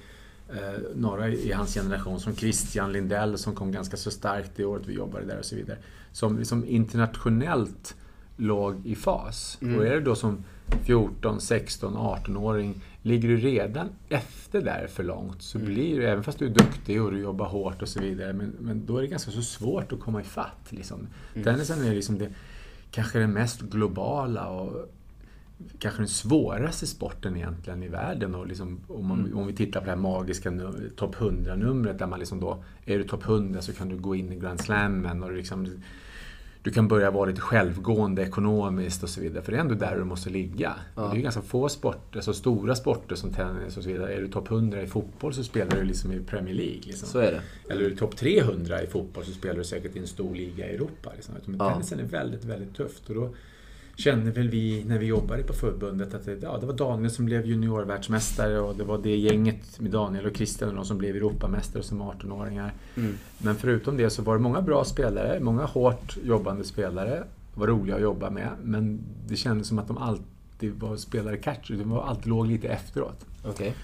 några i hans generation som Christian Lindell som kom ganska så starkt det året vi jobbade där och så vidare. Som liksom internationellt låg i fas. Mm. Och är det då som 14, 16, 18-åring ligger du redan efter där för långt så Mm. blir det, även fast du är duktig och du jobbar hårt och så vidare, men, men då är det ganska så svårt att komma ifatt. Liksom. Mm. Tennisen är liksom det, kanske den mest globala och kanske den svåraste sporten egentligen i världen. Och liksom, om, man, Mm. om vi tittar på det här magiska topp 100-numret där man liksom då, är du topp 100 så kan du gå in i Grand Slammen och liksom, du kan börja vara lite självgående ekonomiskt och så vidare. För det är ändå där du måste ligga. Ja. Det är ju ganska få sporter, så stora sporter som tennis och så vidare. Är du topp 100 i fotboll så spelar du liksom i Premier League. Liksom. Så är det. Eller är du topp 300 i fotboll så spelar du säkert i en stor liga i Europa. Liksom. Men Ja. tennisen är väldigt, väldigt tufft. Och då kände väl vi när vi jobbade på förbundet att det, ja, det var Daniel som blev juniorvärldsmästare och det var det gänget med Daniel och Christian och de som blev Europamästare som 18-åringar. Mm. Men förutom det så var det många bra spelare, många hårt jobbande spelare. var roliga att jobba med. Men det kändes som att de alltid var spelare catch. De var alltid låg lite efteråt. Okej.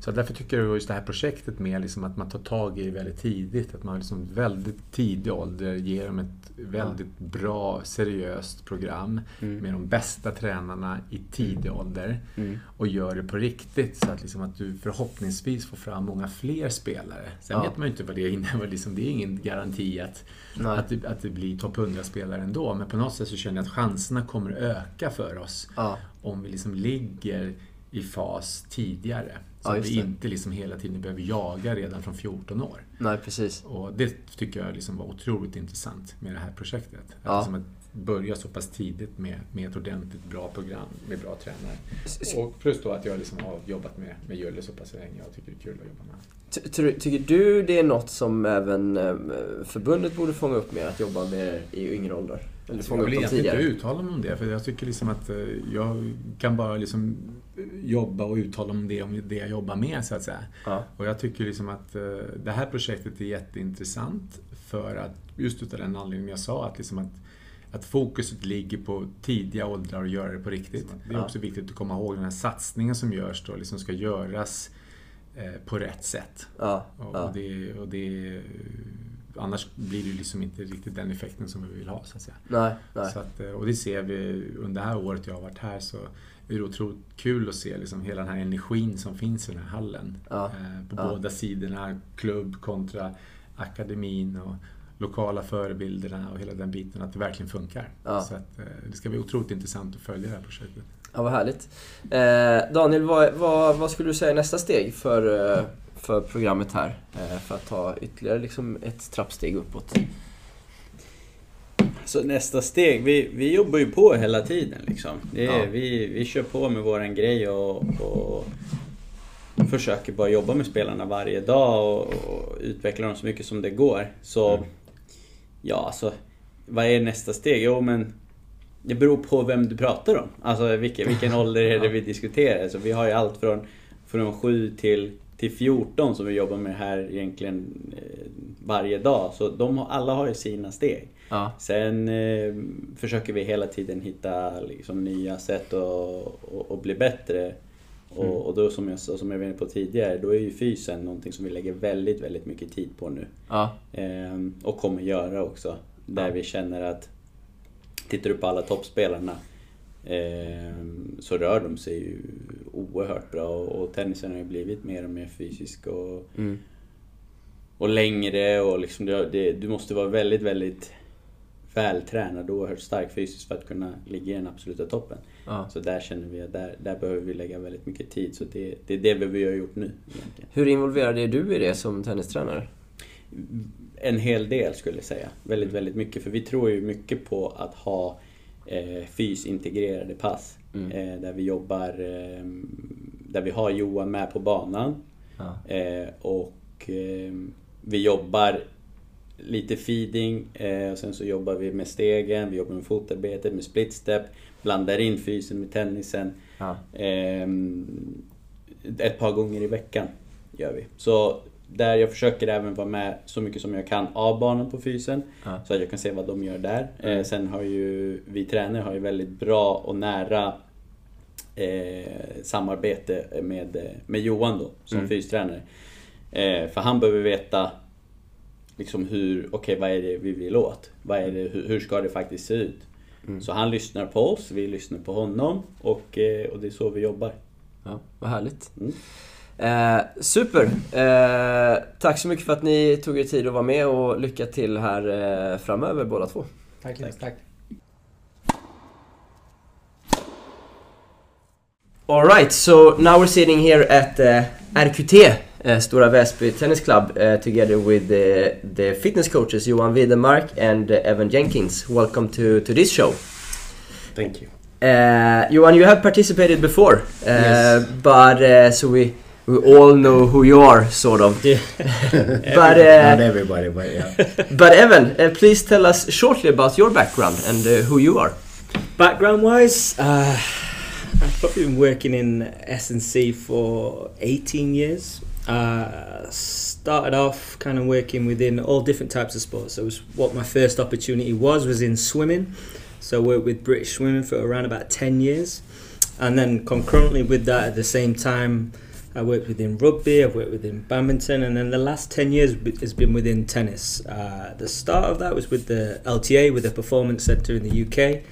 Så därför tycker jag just det här projektet med liksom att man tar tag i det väldigt tidigt. Att man liksom väldigt tidig ålder ger dem ett väldigt bra, seriöst program Mm. med de bästa tränarna i tidig ålder Mm. och gör det på riktigt så att, liksom att du förhoppningsvis får fram många fler spelare. Sen Ja. vet man ju inte vad det innebär. Liksom, det är ingen garanti att, Nej. att, det, att det blir topp 100-spelare ändå. Men på något sätt så känner jag att chanserna kommer öka för oss Ja. om vi liksom ligger i fas tidigare. Så Ja, att vi det. inte liksom hela tiden behöver jaga redan från 14 år. Nej, precis. Och det tycker jag liksom var otroligt intressant med det här projektet. Att, Ja. liksom att börja så pass tidigt med, med ett ordentligt bra program med bra tränare. Och plus då att jag liksom har jobbat med, med Jölle så pass länge och tycker det är kul att jobba med. Ty- ty- Tycker du det är något som även eh, förbundet borde fånga upp med, att jobba med i yngre åldrar? Eller fånga jag upp vill dem egentligen inte tidigare? uttala mig om det, för jag tycker liksom att eh, jag kan bara liksom jobba och uttala om det, om det jag jobbar med, så att säga. Ja. Och jag tycker liksom att eh, det här projektet är jätteintressant för att, just utav den anledningen jag sa, att, liksom att, att fokuset ligger på tidiga åldrar och göra det på riktigt. Det är också viktigt att komma ihåg den här satsningen som görs då, liksom ska göras eh, på rätt sätt. Ja. Och, Ja. och det, och det, annars blir det liksom inte riktigt den effekten som vi vill ha, så att säga. Nej, nej. Så att, eh, och det ser vi under det här året jag har varit här så är det otroligt kul att se liksom hela den här energin som finns i den här hallen. Ja, Eh, På ja. båda sidorna, klubb kontra akademin och lokala förebilderna och hela den biten, att det verkligen funkar. Ja. Så att, eh, det ska bli otroligt intressant att följa det här projektet. Ja, vad härligt. Eh, Daniel, vad, vad, vad skulle du säga är nästa steg för, för programmet här? Eh, för att ta ytterligare liksom ett trappsteg uppåt. Så nästa steg, vi, vi jobbar ju på hela tiden liksom. Är, Ja. vi, vi kör på med våran grej och, och försöker bara jobba med spelarna varje dag och, och utveckla dem så mycket som det går. Så, Mm. ja alltså, vad är nästa steg? Jo men, det beror på vem du pratar om. Alltså vilken, vilken ålder är det vi diskuterar? Så vi har ju allt från, från 7 till, till 14 som vi jobbar med här egentligen eh, varje dag. Så de, alla har ju sina steg. Ja. Sen eh, försöker vi hela tiden hitta liksom, nya sätt att, bli bättre. Och, Mm. och då som jag, som jag var inne på tidigare, då är ju fysen någonting som vi lägger väldigt, väldigt mycket tid på nu. Ja. Ehm, och kommer göra också. Där Ja. vi känner att, tittar du på alla toppspelarna så rör de sig ju oerhört bra och, tennisen har ju blivit mer och mer fysisk och, Mm. och längre och liksom det, det, du måste vara väldigt, väldigt vältränad och oerhört stark fysiskt för att kunna ligga i den absoluta toppen. Ja. Så där känner vi att där, där behöver vi lägga väldigt mycket tid. Så det, det är det vi har gjort nu egentligen. Hur involverad är du i det som tennistränare? En hel del skulle jag säga. Väldigt, väldigt mycket. För vi tror ju mycket på att ha eh, fysintegrerade pass. Mm. Eh, där vi jobbar, eh, där vi har Johan med på banan. Ja. Eh, och eh, vi jobbar lite feeding eh, och sen så jobbar vi med stegen, vi jobbar med fotarbetet, med split step, blandar in fysen med tennisen. Ja. Eh, ett par gånger i veckan gör vi. Så där jag försöker även vara med så mycket som jag kan av barnen på fysen. Ja. Så att jag kan se vad de gör där. Mm. Eh, sen har ju vi tränare har ju väldigt bra och nära eh, samarbete med, eh, med Johan då som Mm. fystränare. Eh, för han behöver veta liksom hur, okej vad är det vi vill åt? Vad är det, hur, hur ska det faktiskt se ut? Mm. Så han lyssnar på oss, vi lyssnar på honom och, eh, och det är så vi jobbar. Ja, vad härligt. Eh, super! Eh, tack så mycket för att ni tog er tid att vara med och lycka till här eh, framöver båda två. Tack. Tack. Alright, so now we're sitting here at uh, RQT, uh, Stora Väsby Tennis Club, uh, together with the, the fitness coaches Johan Widemark and uh, Evan Jenkins. Welcome to, to this show. Thank you. Uh, Johan, you have participated before, uh, Yes. but uh, so we we all know who you are, sort of. Yeah. But Not uh, everybody, but yeah. but Evan, uh, please tell us shortly about your background and uh, who you are. Background wise, uh, I've probably been working in S&C for 18 years. Uh, started off kind of working within all different types of sports. So it was what my first opportunity was was in swimming. So I worked with British Swimming for around about 10 years. And then concurrently with that at the same time I worked within rugby, I've worked within badminton, and then the last 10 years has been within tennis. Uh, the start of that was with the LTA, with the Performance Centre in the UK,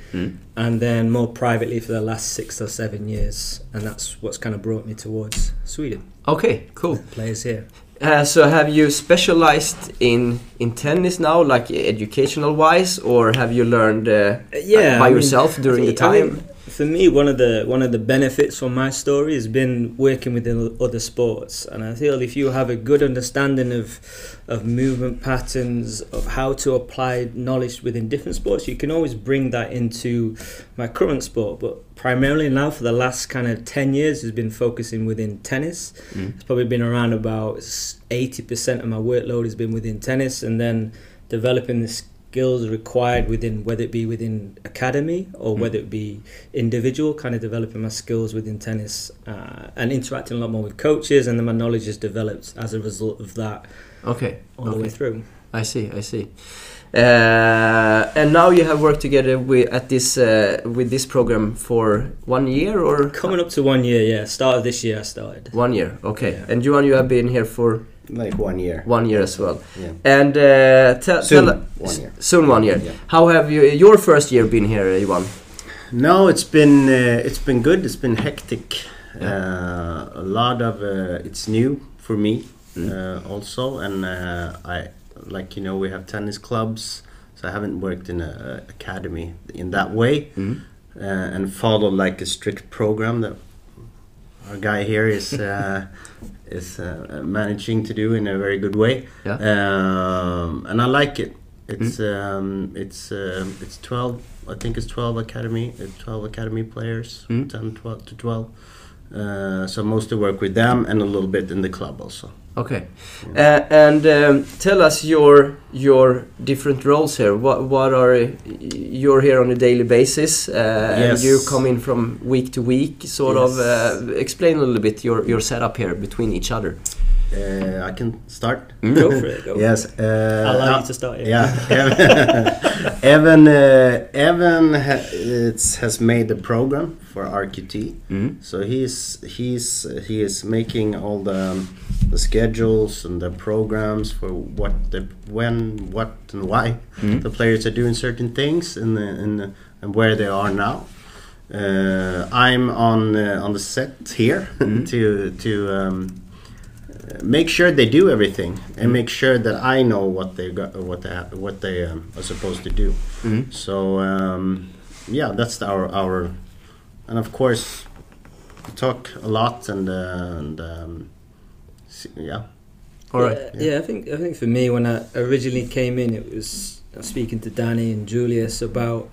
and then more privately for the last six or seven years. And that's what's kind of brought me towards Sweden, Okay, cool. players here. Uh, so have you specialized in in tennis now, like educational wise, or have you learned uh, yeah, by I mean, yourself during the I time? mean, for me, one of the one of the benefits from my story has been working within other sports, and I feel if you have a good understanding of of movement patterns, of how to apply knowledge within different sports, you can always bring that into my current sport. But primarily now, for the last kind of ten years, has been focusing within tennis. Mm. It's probably been around about eighty percent of my workload has been within tennis, and then developing the skills required within whether it be within academy or Mm. whether it be individual kind of developing my skills within tennis uh, and interacting a lot more with coaches and then my knowledge has developed as a result of that Okay, all the way through I see, I see. Uh, and now you have worked together with at this uh, with this program for one year or coming up to one year yeah start of this year I started one year. Okay, Yeah. and Johan, you have been here for Like one year. one year as well. Yeah. And uh, tell Soon tell- one year. soon one year. Yeah. How have you your first year been here, Johan? No, it's been uh, it's been good. It's been hectic. Yeah. Uh, a lot of uh, it's new for me Mm. uh, also, and uh, I like you know we have tennis clubs, so I haven't worked in an academy in that way, Mm. uh, and follow like a strict program that our guy here is uh, is uh, managing to do in a very good way. Yeah. Um, and I like it. It's um, it's um, it's twelve. I think it's twelve academy, uh, twelve academy players, Mm. 10, 12 to twelve. Uh, so mostly work with them and a little bit in the club also. Okay, uh, and um, tell us your your different roles here. What what are you're here on a daily basis? Uh, and Yes. you come in from week to week, sort of. Yes. Uh, explain a little bit your your setup here between each other. Uh, I can start. go for it go Yes. Uh, I'll allow uh, you to start here. Yeah, Evan. uh, Evan ha- it's, has made the program for RQT. Mm. So he's he's he is making all the um, the schedules and the programs for what the when what and why Mm. the players are doing certain things and the, and the, and where they are now. Uh, I'm on uh, on the set here Mm. to to um, uh, make sure they do everything and make sure that I know what they got what they ha- what they um, are supposed to do. Mm. So um, yeah, that's our our, and of course, we talk a lot and uh, and um, s- yeah. All right. Yeah, yeah, I think I think for me when I originally came in, it was was speaking to Danny and Julius about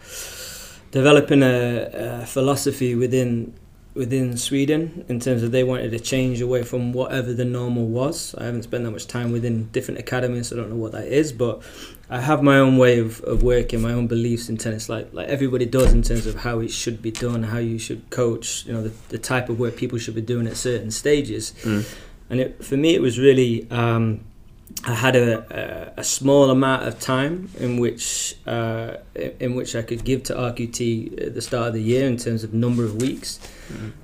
developing a, a philosophy within within Sweden in terms of they wanted to change away from whatever the normal was. I haven't spent that much time within different academies, so I don't know what that is, but I have my own way of, of working, my own beliefs in tennis, like like everybody does in terms of how it should be done, how you should coach, you know, the, the type of work people should be doing at certain stages. Mm. And it, for me, it was really um, I had a, a, a small amount of time in which uh, in which I could give to RQT at the start of the year in terms of number of weeks.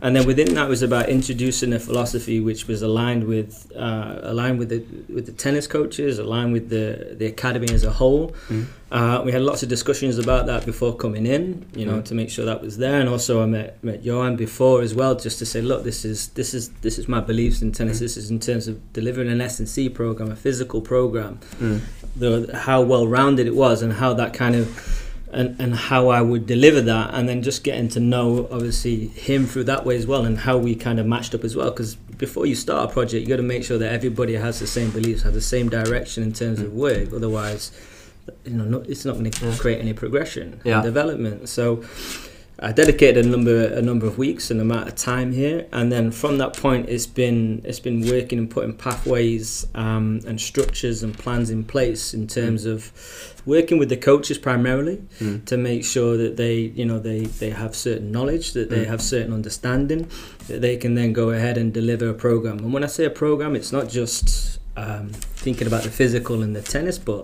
And then within that was about introducing a philosophy which was aligned with uh, aligned with the with the tennis coaches, aligned with the the academy as a whole. Mm. Uh, we had lots of discussions about that before coming in, you know, Mm. to make sure that was there. And also I met met Johan before as well, just to say, look, this is this is this is my beliefs in tennis. Mm. This is in terms of delivering an S and C program, a physical program, Mm. the how well rounded it was, and how that kind of and, and how I would deliver that, and then just getting to know obviously him through that way as well, and how we kind of matched up as well. Because before you start a project, you got to make sure that everybody has the same beliefs, has the same direction in terms of work. Otherwise, you know, no, it's not going to create any progression Yeah. and development. So. I dedicated a number a number of weeks and amount of time here, and then from that point, it's been it's been working and putting pathways um, and structures and plans in place in terms of working with the coaches primarily Mm. to make sure that they you know they they have certain knowledge that they Mm. have certain understanding that they can then go ahead and deliver a program and when i say a program it's not just um, thinking about the physical and the tennis but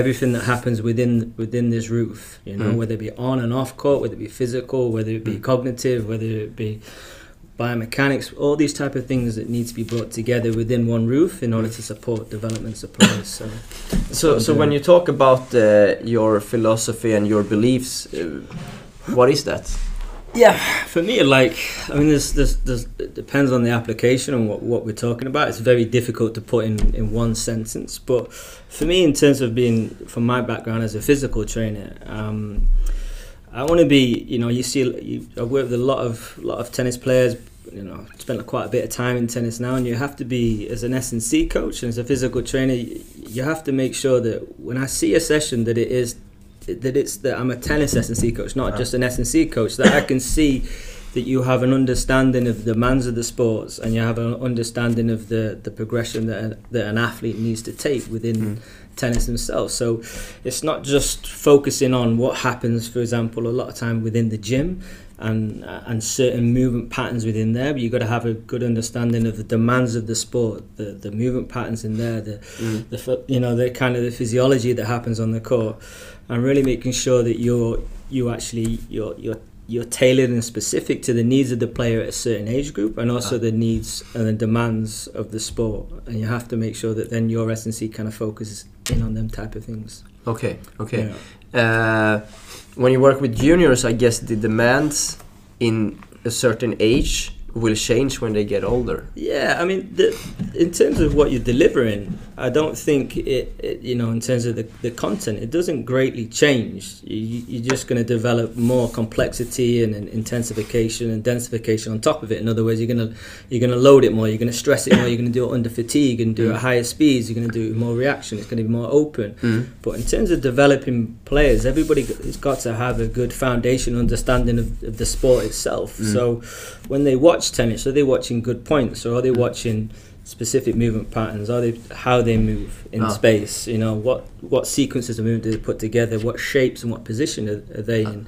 everything that happens within within this roof you know Mm. whether it be on and off court whether it be physical whether it be Mm. cognitive whether it be biomechanics all these type of things that need to be brought together within one roof in order to support development players so So, so when you talk about uh, your philosophy and your beliefs, uh, what is that? Yeah, for me, like I mean, this it depends on the application and what, what we're talking about. It's very difficult to put in, in one sentence. But for me, in terms of being from my background as a physical trainer, um, I want to be. You know, you see, you, I work with a lot of lot of tennis players. You know, spent quite a bit of time in tennis now, and you have to be as an S and C coach and as a physical trainer. You have to make sure that when I see a session, that it is that it's that I'm a tennis S and C coach, not just an S and C coach. That I can see that you have an understanding of the demands of the sports and you have an understanding of the, the progression that, a, that an athlete needs to take within Mm. tennis themselves. So it's not just focusing on what happens, for example, a lot of time within the gym and uh, and certain movement patterns within there. But you've got to have a good understanding of the demands of the sport, the the movement patterns in there, the Mm. the you know the kind of the physiology that happens on the court, and really making sure that you're you actually you're you're you're tailored and specific to the needs of the player at a certain age group and also Ah. the needs and the demands of the sport and you have to make sure that then your S&C kind of focuses in on them type of things Okay, okay. Yeah. Uh, when you work with juniors, I guess the demands in a certain age will change when they get older. Yeah, I mean, the, in terms of what you're delivering, I don't think it, it you know, in terms of the, the content, it doesn't greatly change. You, you're just going to develop more complexity and, and intensification and densification on top of it. In other words, you're going to you're going to load it more, you're going to stress it more, you're going to do it under fatigue and do it Mm. at higher speeds. You're going to do it with more reaction. It's going to be more open. Mm. But in terms of developing players, everybody has got to have a good foundation understanding of, of the sport itself. Mm. So when they watch tennis, are they watching good points or are they Mm. watching specific movement patterns? Are they how they move in Ah. space? You know what what sequences of movement do they put together? What shapes and what position are, are they in?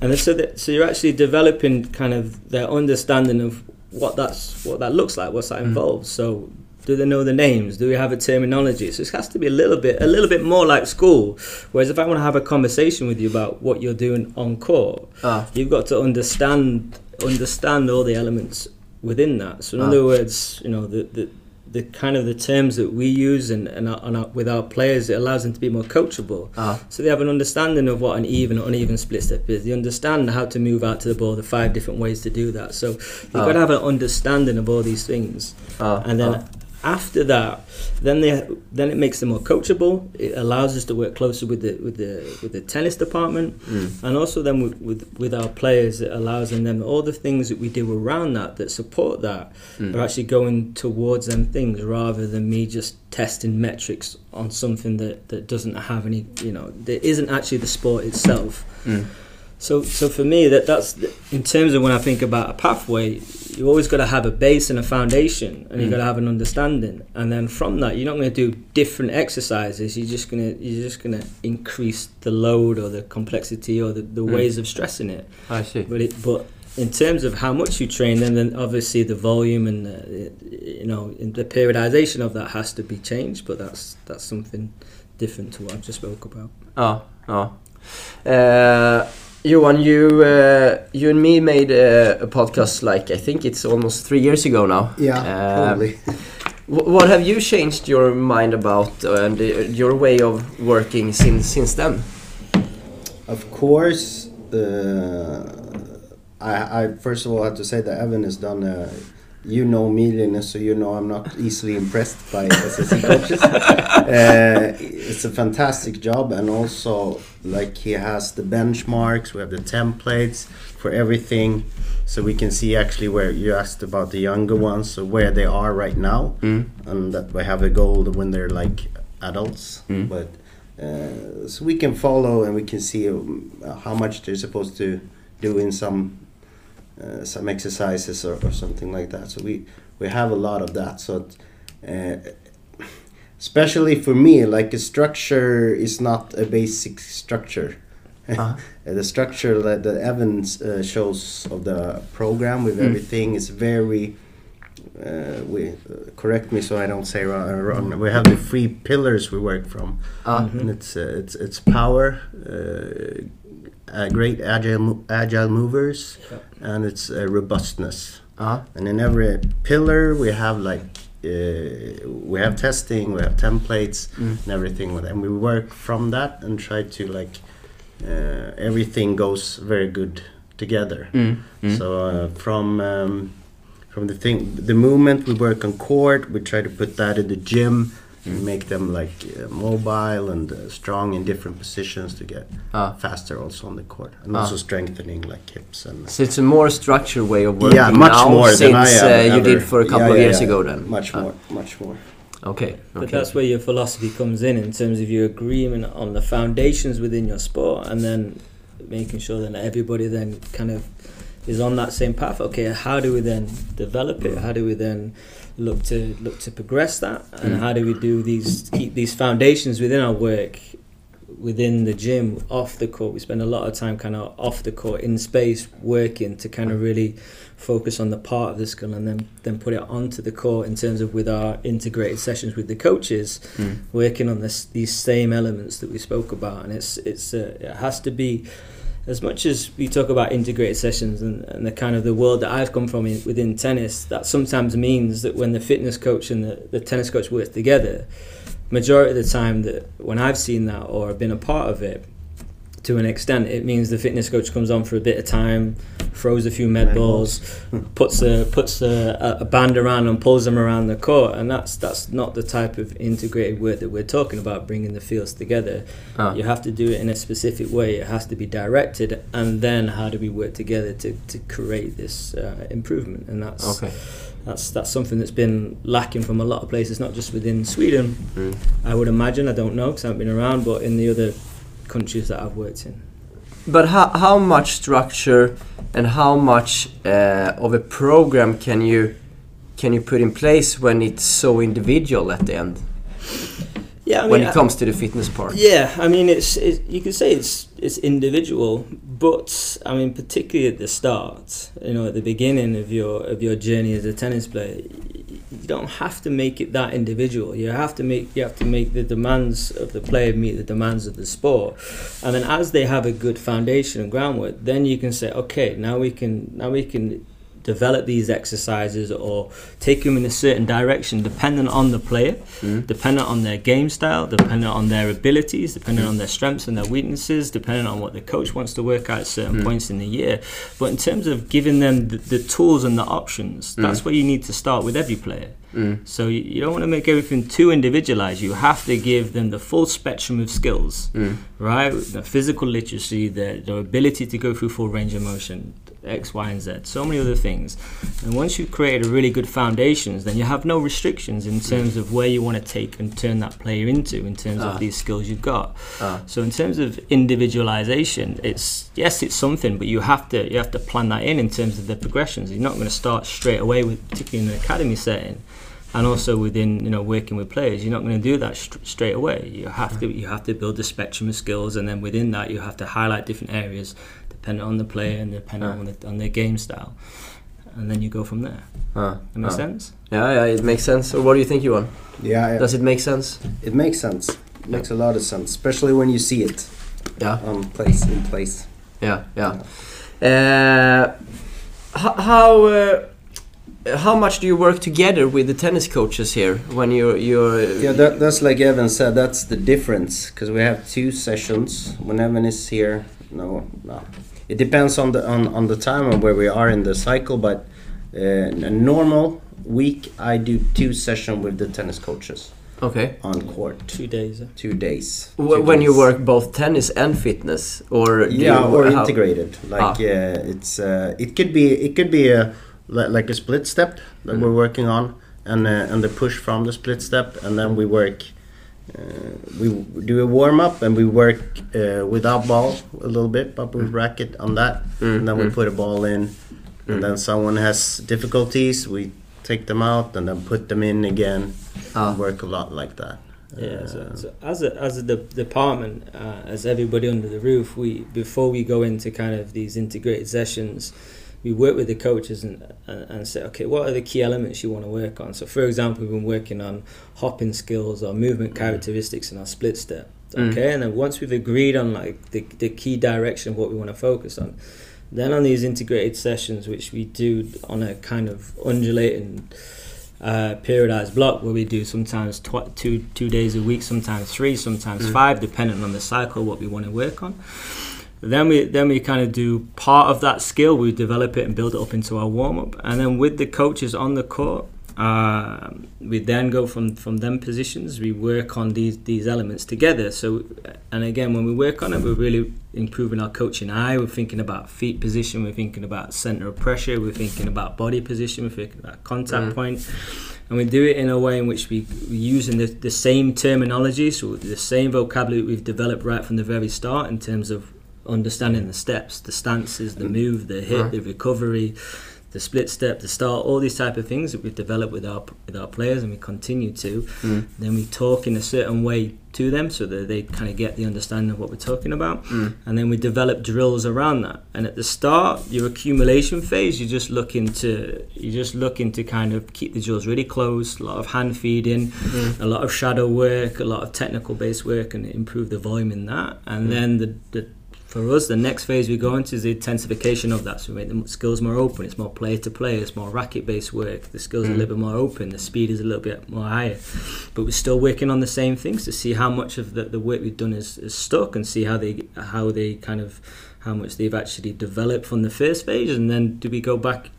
And so that so you're actually developing kind of their understanding of what that's what that looks like. What's that Mm. involved? So do they know the names? Do we have a terminology? So it has to be a little bit, a little bit more like school. Whereas if I want to have a conversation with you about what you're doing on court, Ah, you've got to understand understand all the elements within that. So in Ah. other words, you know the, the the kind of the terms that we use and, and, our, and our, with our players, it allows them to be more coachable. ah, So they have an understanding of what an even or uneven split step is. They understand how to move out to the ball, the five different ways to do that. So you've Ah. got to have an understanding of all these things ah, and then ah. After that, then they then it makes them more coachable. It allows us to work closer with the with the with the tennis department, Mm. and also then with, with with our players. It allows them then all the things that we do around that that support that Mm. are actually going towards them things rather than me just testing metrics on something that that doesn't have any you know that isn't actually the sport itself. Mm. So, so for me, that that's in terms of when I think about a pathway, you always got to have a base and a foundation, and you Mm. got to have an understanding, and then from that, you're not going to do different exercises. You're just gonna you're just gonna increase the load or the complexity or the, the Mm. ways of stressing it. I see. But it, but in terms of how much you train, then then obviously the volume and the, you know the periodization of that has to be changed. But that's that's something different to what I've just spoke about. Ja, ja. Eh, Johan, you uh, you and me made a, a podcast like I think it's almost three years ago now. Yeah, Uh, probably. What have you changed your mind about uh, and uh, your way of working since since then? Of course, uh, I, I first of all have to say that Evan has done a. You know me, Linus, so you know I'm not easily impressed by SSC coaches. uh, it's a fantastic job, and also like he has the benchmarks, we have the templates for everything, so we can see actually where you asked about the younger ones, so where they are right now, Mm. and that we have a goal when they're like adults, Mm. but. Uh, so we can follow and we can see um, how much they're supposed to do in some uh, some exercises or, or something like that. So we we have a lot of that. So uh, especially for me, like a structure is not a basic structure. Uh-huh. Uh, the structure that the Evans uh, shows of the program with Mm. everything is very. Uh, we uh, correct me so I don't say wrong. wrong. We have the three pillars we work from Uh, and it's uh, it's it's power, uh, great agile agile movers, and it's uh, robustness. uh, And in every pillar we have like uh, we have testing, we have templates, Mm. and everything, and we work from that and try to like uh, everything goes very good together. mm, mm. So uh, from um, from the thing, the movement we work on court, we try to put that in the gym and make them like uh, mobile and uh, strong in different positions to get Ah. faster also on the court, and Ah. also strengthening like hips and. So it's a more structured way of working yeah, much now more since than I have uh, you did for a couple yeah, of years yeah. ago. Then Much Ah, more, much more. Okay, But okay. that's where your philosophy comes in, in terms of your agreement on the foundations within your sport, and then making sure that everybody then kind of is on that same path. Okay, how do we then develop it? How do we then look to look to progress that? And Mm. how do we do these keep these foundations within our work within the gym, off the court? We spend a lot of time kind of off the court in space working to kind of really focus on the part of the skill and then then put it onto the court in terms of with our integrated sessions with the coaches Mm. working on this these same elements that we spoke about and it's it's uh, it has to be as much as we talk about integrated sessions and, and the kind of the world that I've come from in, within tennis that sometimes means that when the fitness coach and the, the tennis coach work together majority of the time that when I've seen that or been a part of it to an extent it means the fitness coach comes on for a bit of time throws a few med balls puts a puts a, a band around and pulls them around the court and that's that's not the type of integrated work that we're talking about bringing the fields together Ah. you have to do it in a specific way it has to be directed and then how do we work together to, to create this uh, improvement and that's Okay. that's that's something that's been lacking from a lot of places not just within Sweden Mm. I would imagine I don't know because I haven't been around but in the other countries that I've worked in But how, how much structure and how much uh, of a program can you can you put in place when it's so individual at the end yeah I when mean, it comes to the fitness part? Yeah, I mean, it's it, you can say it's it's individual, but I mean, particularly at the start, you know, at the beginning of your of your journey as a tennis player, you don't have to make it that individual. You have to make you have to make the demands of the player meet the demands of the sport, and then as they have a good foundation and groundwork, then you can say, okay, now we can now we can develop these exercises or take them in a certain direction dependent on the player Mm. dependent on their game style, dependent on their abilities, dependent on their strengths and their weaknesses, dependent on what the coach wants to work out at certain Mm. points in the year. But in terms of giving them the, the tools and the options, that's Mm. where you need to start with every player. Mm. So you, you don't want to make everything too individualized. You have to give them the full spectrum of skills, Mm. right? The physical literacy, their, their ability to go through full range of motion, X, Y, and Z, so many other things. And once you've created a really good foundations, then you have no restrictions in terms of where you want to take and turn that player into in terms Ah. of these skills you've got. Ah. So in terms of individualization, it's yes, it's something, but you have to you have to plan that in in terms of the progressions. You're not going to start straight away with, particularly in an academy setting, and also within you know working with players. You're not going to do that st- straight away. You have to you have to build a spectrum of skills, and then within that, you have to highlight different areas depending on the player and depending Ah. on, the, on their game style, and then you go from there. Ah, That makes ah. sense. Yeah, yeah, it makes sense. Or what do you think, Johan? Yeah, yeah. Does it make sense? it makes sense. It makes a lot of sense, especially when you see it Yeah. on place in place. Yeah, yeah. Uh, how uh, how much do you work together with the tennis coaches here when you're you're? Yeah, that, that's like Evan said. That's the difference because we have two sessions. When Evan is here, no, no. It depends on the on, on the time and where we are in the cycle. But uh, a normal week, I do two sessions with the tennis coaches okay. on court. Two days. uh, Two days. W- Two when you work both tennis and fitness, or yeah, you, or how- integrated. Like Ah. uh, it's uh, it could be it could be a li- like a split step that Mm. we're working on, and uh, and the push from the split step, and then we work. Uh, we do a warm up and we work uh, without ball a little bit, but with racket on that, Mm, and then we mm. put a ball in, and Mm. then someone has difficulties, we take them out and then put them in again. Ah. work a lot like that. Yeah, Uh, so, so as a as a de- department, uh, as everybody under the roof, we before we go into kind of these integrated sessions, we work with the coaches and and, say, okay, what are the key elements you want to work on? So, for example, we've been working on hopping skills or movement characteristics in our split step. Mm. Okay, and then once we've agreed on like the the key direction of what we want to focus on, then on these integrated sessions, which we do on a kind of undulating uh, periodized block where we do sometimes tw- two two days a week, sometimes three, sometimes Mm. five, depending on the cycle what we want to work on. Then we then we kind of do part of that skill. We develop it and build it up into our warm up, and then with the coaches on the court, um, we then go from from them positions. We work on these these elements together. So, and again, when we work on it, we're really improving our coaching eye. We're thinking about feet position. We're thinking about center of pressure. We're thinking about body position. We're thinking about contact Mm. point. and we do it in a way in which we we're using the, the same terminology, so the same vocabulary we've developed right from the very start in terms of understanding the steps, the stances, the move, the hit, Right. the recovery, the split step, the start, all these type of things that we've developed with our with our players, and we continue to. Mm. Then we talk in a certain way to them so that they kind of get the understanding of what we're talking about Mm. and then we develop drills around that. And at the start, your accumulation phase, you're just looking to you're just looking to kind of keep the drills really close. A lot of hand feeding, Mm. a lot of shadow work, a lot of technical base work, and improve the volume in that. And Mm. then the, the for us, the next phase we go into is the intensification of that. So we make the skills more open. It's more player to player. It's more racket based work. The skills are a Mm. little bit more open. The speed is a little bit more higher. But we're still working on the same things to see how much of the, the work we've done is, is stuck and see how they how they kind of how much they've actually developed from the first phase. And then do we go back?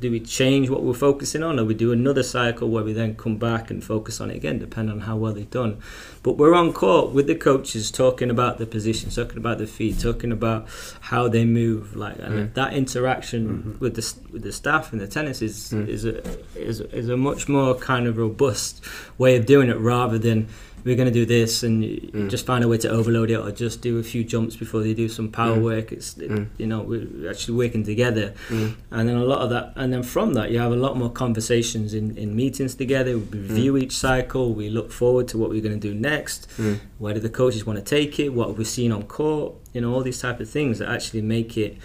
Do we change what we're focusing on, or we do another cycle where we then come back and focus on it again, depending on how well they've done? But we're on court with the coaches talking about the positions, talking about the feet, talking about how they move. Like Mm. that interaction Mhm. with the with the staff and the tennis is Mm. is a is is a much more kind of robust way of doing it rather than we're going to do this and Mm. just find a way to overload it or just do a few jumps before they do some power Mm. work. It's Mm. you know we're actually working together Mm. and then a lot of that and then from that you have a lot more conversations in, in meetings together we review each cycle we look forward to what we're going to do next Mm. where do the coaches want to take it what have we seen on court you know all these type of things that actually make it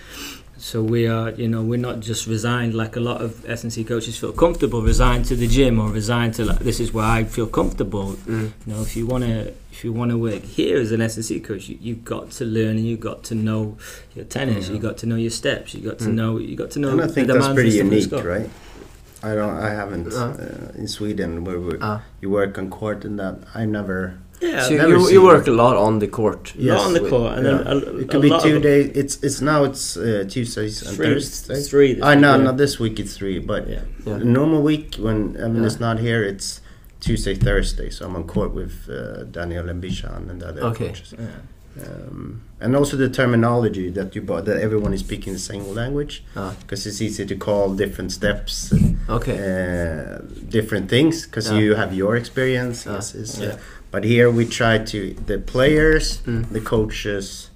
so we are you know we're not just resigned like a lot of S&C coaches feel comfortable resigned to the gym or resigned to like this is where I feel comfortable Mm. you know if you want to if you want to work here as an S&C coach you, you've got to learn and you've got to know your tennis Yeah. you've got to know your steps you got to Mm. know you got to know and I the think that's pretty unique, right? I don't. I haven't Uh. uh, in Sweden where we, Ah. you work on court and that. I never. Yeah So you, you work it. a lot on the court. a lot on the With- court and yeah. then a, It could be two days. It's it's now it's uh, Tuesdays and three, Thursdays. three I know, week, not this week. It's three, but yeah. Yeah. normal week when Evan Yeah. is not here, it's Tuesday, Thursday. So I'm on court with uh, Daniel and Bishan and the other Okay. coaches. yeah. Um, and also the terminology that you brought, that everyone is speaking the same language, Ah. because it's easy to call different steps, Okay. uh, different things, because Yeah. you have your experience. Ah, yes, is, uh, yeah. But here we try to the players, Mm. the coaches,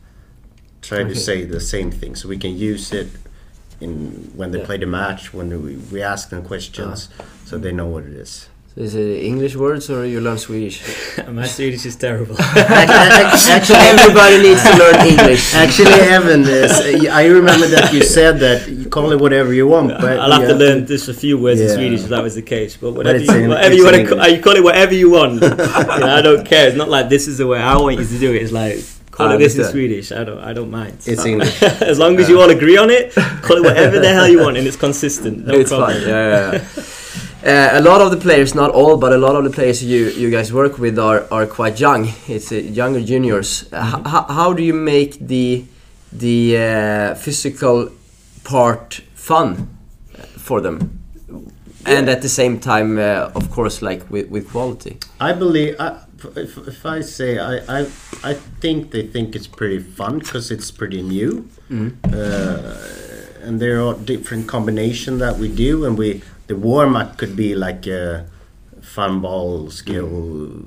try Okay. to say the same thing, so we can use it in when they Yeah. play the match, when we, we ask them questions, Ah. so they know what it is. So is it English words or you learn Swedish? my Swedish is terrible Actually, Everybody needs to learn English. Actually, Evan, is, I remember that you said that you call it whatever you want, but I'll have you to learn just a few words in Swedish if that was the case. But whatever, it's you, in- whatever you want in to, call, you call it whatever you want. you know, I don't care. It's not like this is the way I want you to do it. It's like Call it this in understand. Swedish. I don't. I don't mind. It's English. as long as you all agree on it, call it whatever the hell you want, and it's consistent. No it's problem. fine. Yeah, yeah, yeah. Uh, a lot of the players, not all, but a lot of the players you you guys work with are are quite young. It's uh, younger juniors. Mm-hmm. h- how do you make the the uh, physical part fun uh, for them? And at the same time, uh, of course, like with, with quality. I believe I, if, if I say I, I I think they think it's pretty fun because it's pretty new, uh, and there are different combination that we do, and we the warm up could be like a fun ball skill,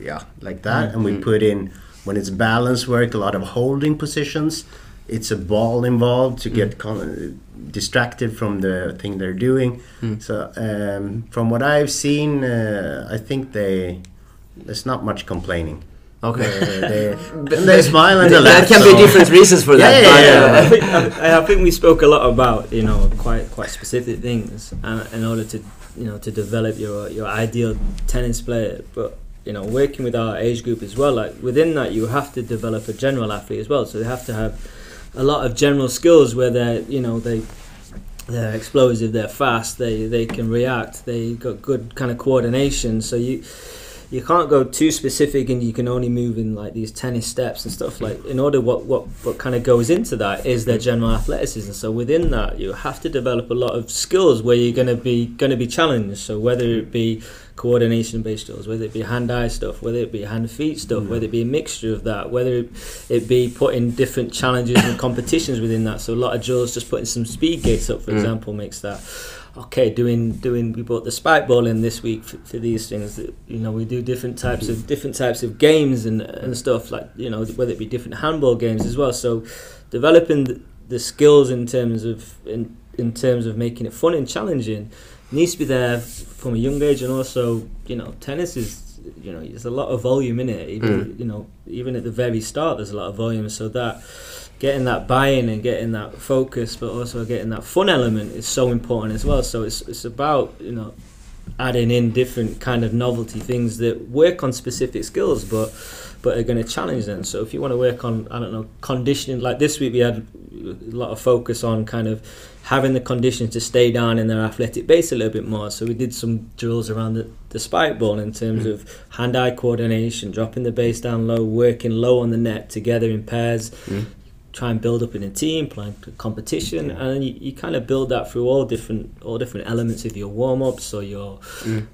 yeah, like that, and we put in when it's balance work a lot of holding positions. It's a ball involved to get con- distracted from the thing they're doing. So um, from what I've seen, uh, I think they there's not much complaining. Okay. They, and they smile and they That laugh. can be different reasons for that. Yeah, yeah, but, yeah. uh, I think, I, I think we spoke a lot about you know quite quite specific things uh, in order to you know to develop your your ideal tennis player. But you know working with our age group as well, like within that you have to develop a general athlete as well. So they have to have a lot of general skills where they're you know they they're explosive, they're fast, they they can react, they got good kind of coordination. So you you can't go too specific and you can only move in like these tennis steps and stuff. Like in order what what what kind of goes into that is their general athleticism. So within that you have to develop a lot of skills where you're going to be going to be challenged. So whether it be coordination based skills whether it be hand eye stuff whether it be hand feet stuff whether it be a mixture of that whether it, it be putting different challenges and competitions within that. So a lot of drills just putting some speed gates up for Mm. example makes that okay doing doing we brought the spike ball in this week for, for these things that, you know we do different types of different types of games and and stuff like you know whether it be different handball games as well. So developing the, the skills in terms of in in terms of making it fun and challenging needs to be there from a young age. And also you know tennis is you know there's a lot of volume in it. Even, hmm. you know even at the very start there's a lot of volume. So that getting that buy-in and getting that focus but also getting that fun element is so important as well. So it's it's about you know adding in different kind of novelty things that work on specific skills but but are going to challenge them. So if you want to work on i don't know conditioning like this week we had a lot of focus on kind of having the conditions to stay down in their athletic base a little bit more. So we did some drills around the, the spike ball in terms mm-hmm. of hand-eye coordination dropping the base down low working low on the net together in pairs mm-hmm. Try and build up in a team, playing competition, and you, you kind of build that through all different all different elements of your warm ups or your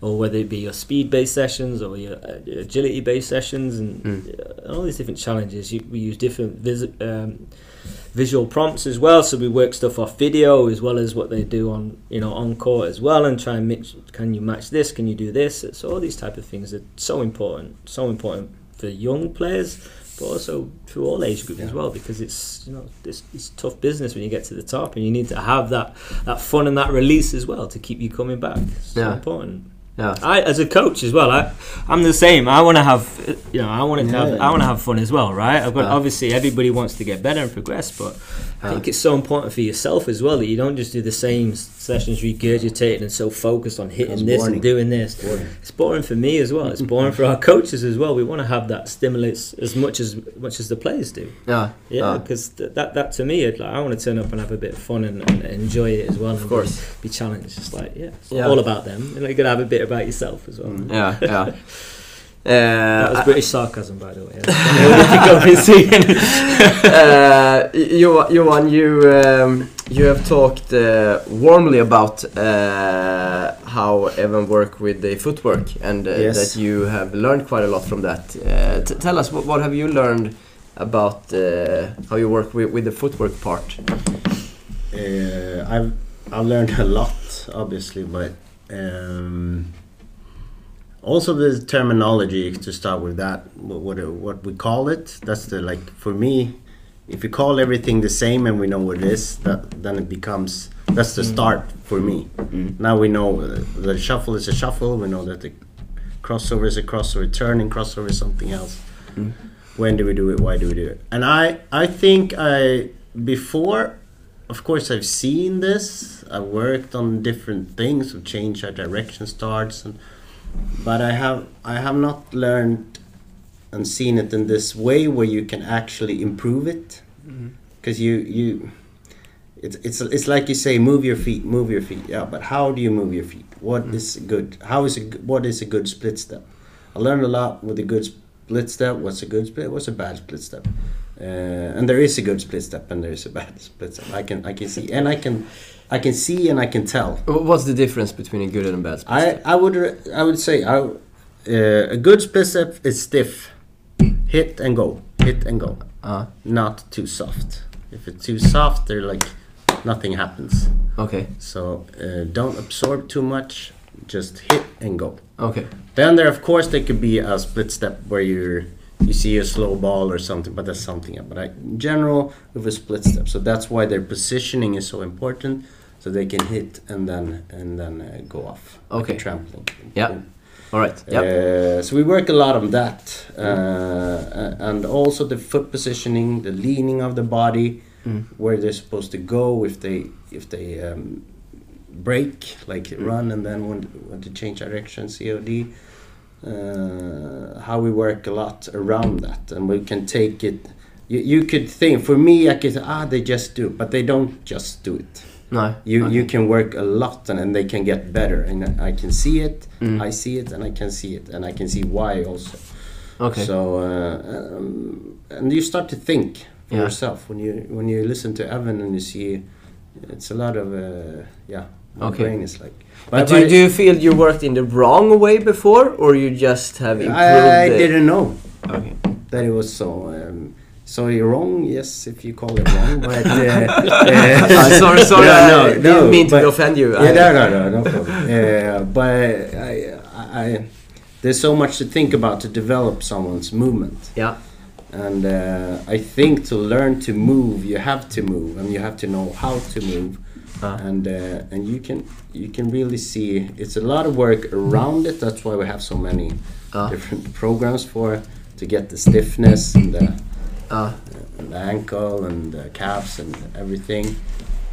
or whether it be your speed based sessions or your, uh, agility based sessions and uh, all these different challenges. You, we use different vis- um, visual prompts as well, so we work stuff off video as well as what they do on you know on court as well, and try and mix. Can you match this? Can you do this? So all these type of things are so important, so important for young players but also through all age groups as well because it's you know it's, it's tough business when you get to the top and you need to have that that fun and that release as well to keep you coming back. It's so Yeah. important yeah. I, as a coach as well, I, I'm the same. I want to have, you know, I want to Yeah, have, yeah. I want to have fun as well, right? I've got Yeah. obviously everybody wants to get better and progress, but I think it's so important for yourself as well that you don't just do the same sessions regurgitated and so focused on hitting this boring. and doing this. Boring. It's boring for me as well. It's boring for our coaches as well. We want to have that stimulus as much as much as the players do. Yeah. Yeah, because th- that that to me, like, I want to turn up and have a bit of fun and, and enjoy it as well. Of course. be, be challenged. It's like yeah, it's all about them. And got to have a bit about yourself as well. Yeah, yeah. That was Uh, British sarcasm, by the way. uh, Johan, Johan, you um, you have talked uh, warmly about uh, how Evan work with the footwork and uh, Yes. that you have learned quite a lot from that. Uh, t- tell us what, what have you learned about uh, how you work with, with the footwork part? Uh, I've I've learned a lot, obviously, but um, also the terminology to start with that. What what, what we call it? That's the like for me. If you call everything the same and we know what it is, that then it becomes that's the start for me. Now we know uh, the shuffle is a shuffle. We know that the crossover is a crossover. Turning crossover is something else. When do we do it? Why do we do it? And I I think I before of course I've seen this. I worked on different things, of change our direction starts, and but I have I have not learned and seen it in this way where you can actually improve it. Mm-hmm. Because you you it's it's it's like you say move your feet move your feet. Yeah but how do you move your feet? What mm. is good? How is a what is a good split step? I learned a lot with a good split step. What's a good split? What's a bad split step uh, and there is a good split step and there is a bad split step i can i can see and i can i can see and i can tell What's the difference between a good and a bad split I, step? I would I would say I, uh, a good split step is stiff, hit and go, hit and go, Uh, not too soft. If it's too soft, they're like nothing happens. okay, So uh, don't absorb too much. Just hit and go. okay. Then there, of course, there could be a split step where you you see a slow ball or something, but that's something. But I, in general, with a split step, so that's why their positioning is so important, so they can hit and then and then uh, go off. Okay. a trampoline. Yeah. All right. Yep. Uh, so we work a lot on that, uh, and also the foot positioning, the leaning of the body, Mm. where they're supposed to go if they if they um, break, like run and then want, want to change direction, COD. Uh, how we work a lot around that, and we can take it. You, you could think for me, I could ah, they just do, it," but they don't just do it. No. You okay. you can work a lot and, and they can get better, and I can see it, Mm. I see it, and I can see it, and I can see why also. Okay. So uh, um, and you start to think for Yeah. yourself when you when you listen to Evan and you see it's a lot of uh, yeah. My Okay. brain is like. But do, do you feel you worked in the wrong way before, or you just have improved? I, I didn't know Okay. that it was so. Um, so you're wrong, yes, if you call it wrong, but uh, uh, Uh, sorry, sorry. No, I no, didn't mean to offend you. Yeah, I- no, no, no, no problem. uh, but I, I, there's so much to think about to develop someone's movement, Yeah. and uh, I think to learn to move, you have to move, and you have to know how to move, Uh. and uh, and you can you can really see it's a lot of work around it. That's why we have so many Uh. different programs for to get the stiffness and the Uh, and the ankle and the calves and everything.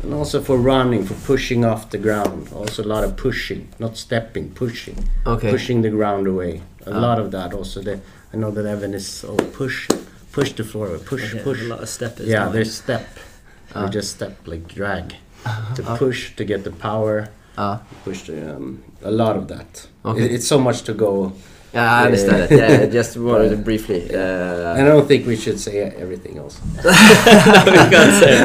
And also for running, for pushing off the ground. Also a lot of pushing, not stepping, pushing. okay. Pushing the ground away. A Ah. lot of that also. The, I know that Evan is oh push, push the floor, push, Yeah, push. a lot of steppers. Yeah, there's step. Ah. They just step like drag. To push to get the power. Uh, Push the, um, a lot of that. Okay. It- it's so much to go. yeah, I understand it. Yeah, I just wanted to briefly. Uh, And I don't think we should say everything else.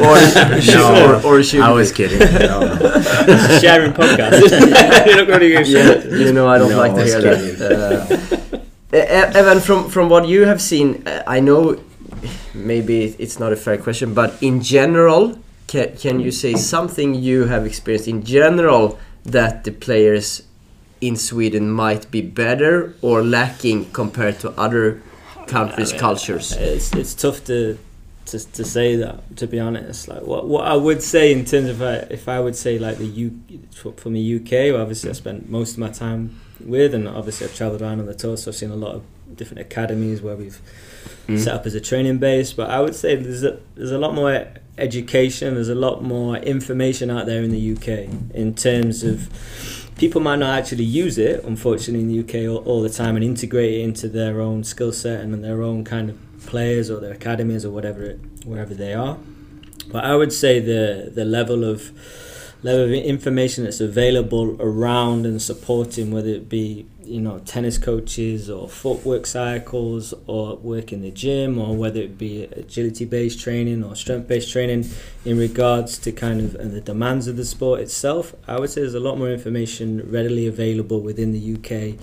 or, or, or should I we? was kidding. No, no. sharing podcast. You're not going to give Yeah, you know I don't No, like to hear kidding. that. Uh, Evan, from from what you have seen, uh, I know maybe it's not a fair question, but in general, can, can you say something you have experienced in general that the players in Sweden might be better or lacking compared to other countries' I mean, cultures? It's it's tough to to, to say that to be honest. Like what what I would say in terms of uh, if I would say like the U for, from the UK, obviously I spent most of my time with, and obviously I've travelled around on the tour, so I've seen a lot of different academies where we've Mm. set up as a training base. But I would say there's a there's a lot more education, there's a lot more information out there in the UK in terms of people might not actually use it, unfortunately, in the UK all, all the time and integrate it into their own skill set and their own kind of players or their academies or whatever it, wherever they are. But I would say the the level of level of information that's available around and supporting, whether it be you know tennis coaches or footwork cycles or work in the gym or whether it be agility based training or strength based training in regards to kind of and the demands of the sport itself i would say there's a lot more information readily available within the uk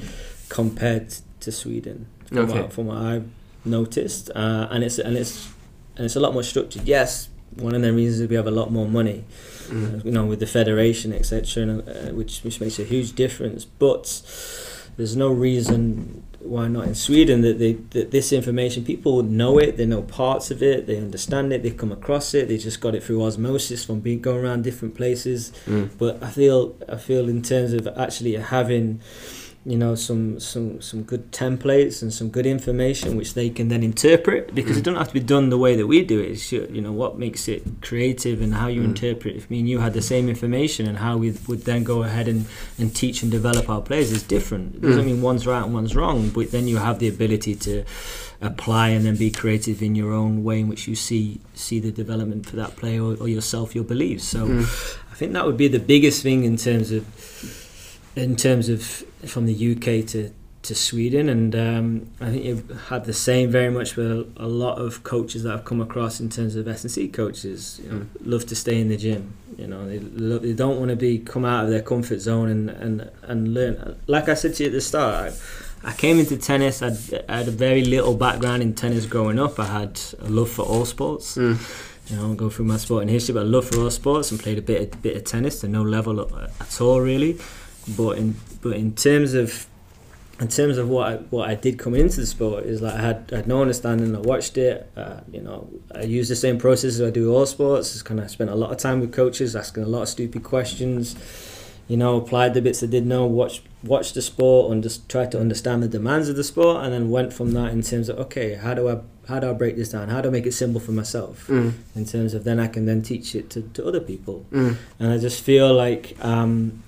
compared to sweden from, Okay. what, from what i've noticed. Uh, and it's and it's and it's a lot more structured. Yes one of the reasons is we have a lot more money Mm. you know, with the federation, etc., uh, which which makes a huge difference. But there's no reason why not in Sweden that they that this information people know it, they know parts of it, they understand it, they come across it, they just got it through osmosis from being going around different places. Mm. But I feel I feel in terms of actually having you know some some some good templates and some good information which they can then interpret because it doesn't have to be done the way that we do it it's you you know what makes it creative and how you Mm. interpret if me and you had the same information and how we would then go ahead and, and teach and develop our players is different it doesn't Mm. mean one's right and one's wrong but then you have the ability to apply and then be creative in your own way in which you see see the development for that player or, or yourself your beliefs so Mm. I think that would be the biggest thing in terms of in terms of from the UK to to Sweden, and um, I think you had the same very much with a, lot of coaches that I've come across in terms of S and C coaches. You know, Love to stay in the gym. You know, they lo- they don't want to be come out of their comfort zone and and and learn. Like I said to you at the start. I, I came into tennis. I'd, I had a very little background in tennis growing up. I had a love for all sports Mm. you know, go through my sporting history, but I love for all sports and played a bit of, bit of tennis to no level at all really. But in but in terms of in terms of what I, what I did coming into the sport is like I had, I had no understanding. I watched it. Uh, you know, I use the same process as I do all sports. Just kind of spent a lot of time with coaches, asking a lot of stupid questions. You know, applied the bits I did know, watched watched the sport, and just tried to understand the demands of the sport, and then went from that in terms of okay, how do I how do I break this down? How do I make it simple for myself? Mm. In terms of then I can then teach it to, to other people Mm. and I just feel like um,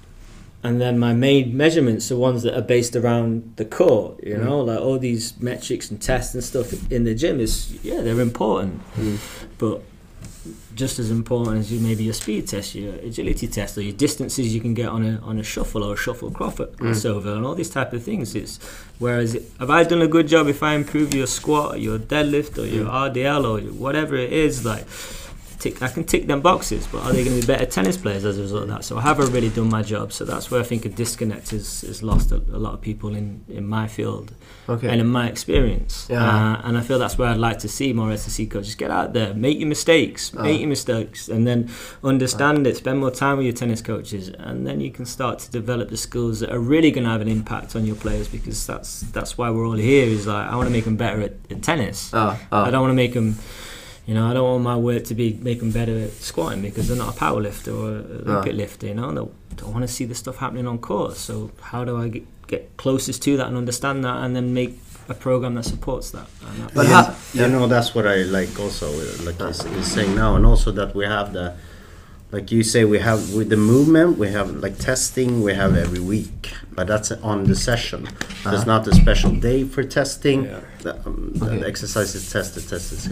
and then my main measurements are ones that are based around the core you mm. know like all these metrics and tests and stuff in the gym is yeah they're important. Mm. but just as important as you maybe your speed test your agility test or your distances you can get on a on a shuffle or a shuffle crossover mm. crossover and all these type of things. It's whereas have I done a good job if I improve your squat or your deadlift or your mm. RDL or whatever it is? Like tick, I can tick them boxes, but are they going to be better tennis players as a result of that? So I haven't really done my job. So that's where I think a disconnect is, is lost a, a lot of people in, in my field Okay. and in my experience. Yeah. Uh, and I feel that's where I'd like to see more SSC coaches get out there, make your mistakes, Ah. make your mistakes, and then understand it. Spend more time with your tennis coaches, and then you can start to develop the skills that are really going to have an impact on your players. Because that's that's why we're all here. Is like I want to make them better at, at tennis. Ah, ah. I don't want to make them. You know, I don't want my work to be making better at squatting because they're not a power lifter or an No. Lifter. You know, and they don't want to see the stuff happening on court. So how do I get, get closest to that and understand that, and then make a program that supports that? And that But yeah, you know that's what I like also like he's, he's saying now and also that we have the like you say we have with the movement we have like testing we have every week but that's on the session. There's uh-huh. not a special day for testing. Yeah. the, um, the exercise is tested test is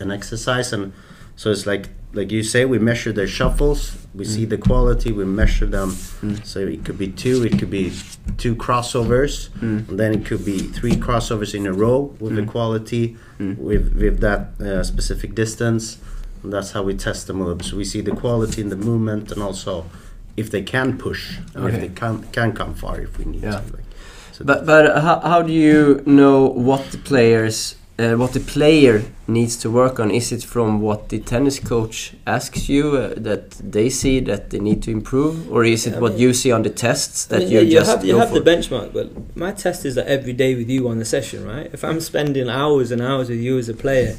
an, exercise and so it's like like you say we measure their shuffles we see mm. the quality we measure them. Mm. So it could be two it could be two crossovers mm. and then it could be three crossovers in a row with the quality with with that uh, specific distance and that's how we test the moves so we see the quality in the movement and also if they can push and Okay. if they can can come far if we need Yeah. to like, so But but how, how do you know what the players uh, what the player needs to work on? Is it from what the tennis coach asks you uh, that they see that they need to improve, or is it I what mean- you see on the tests that I mean, you yeah, you just have, you go have for? the benchmark, but my test is that every day with you on the session, right? If I'm spending hours and hours with you as a player,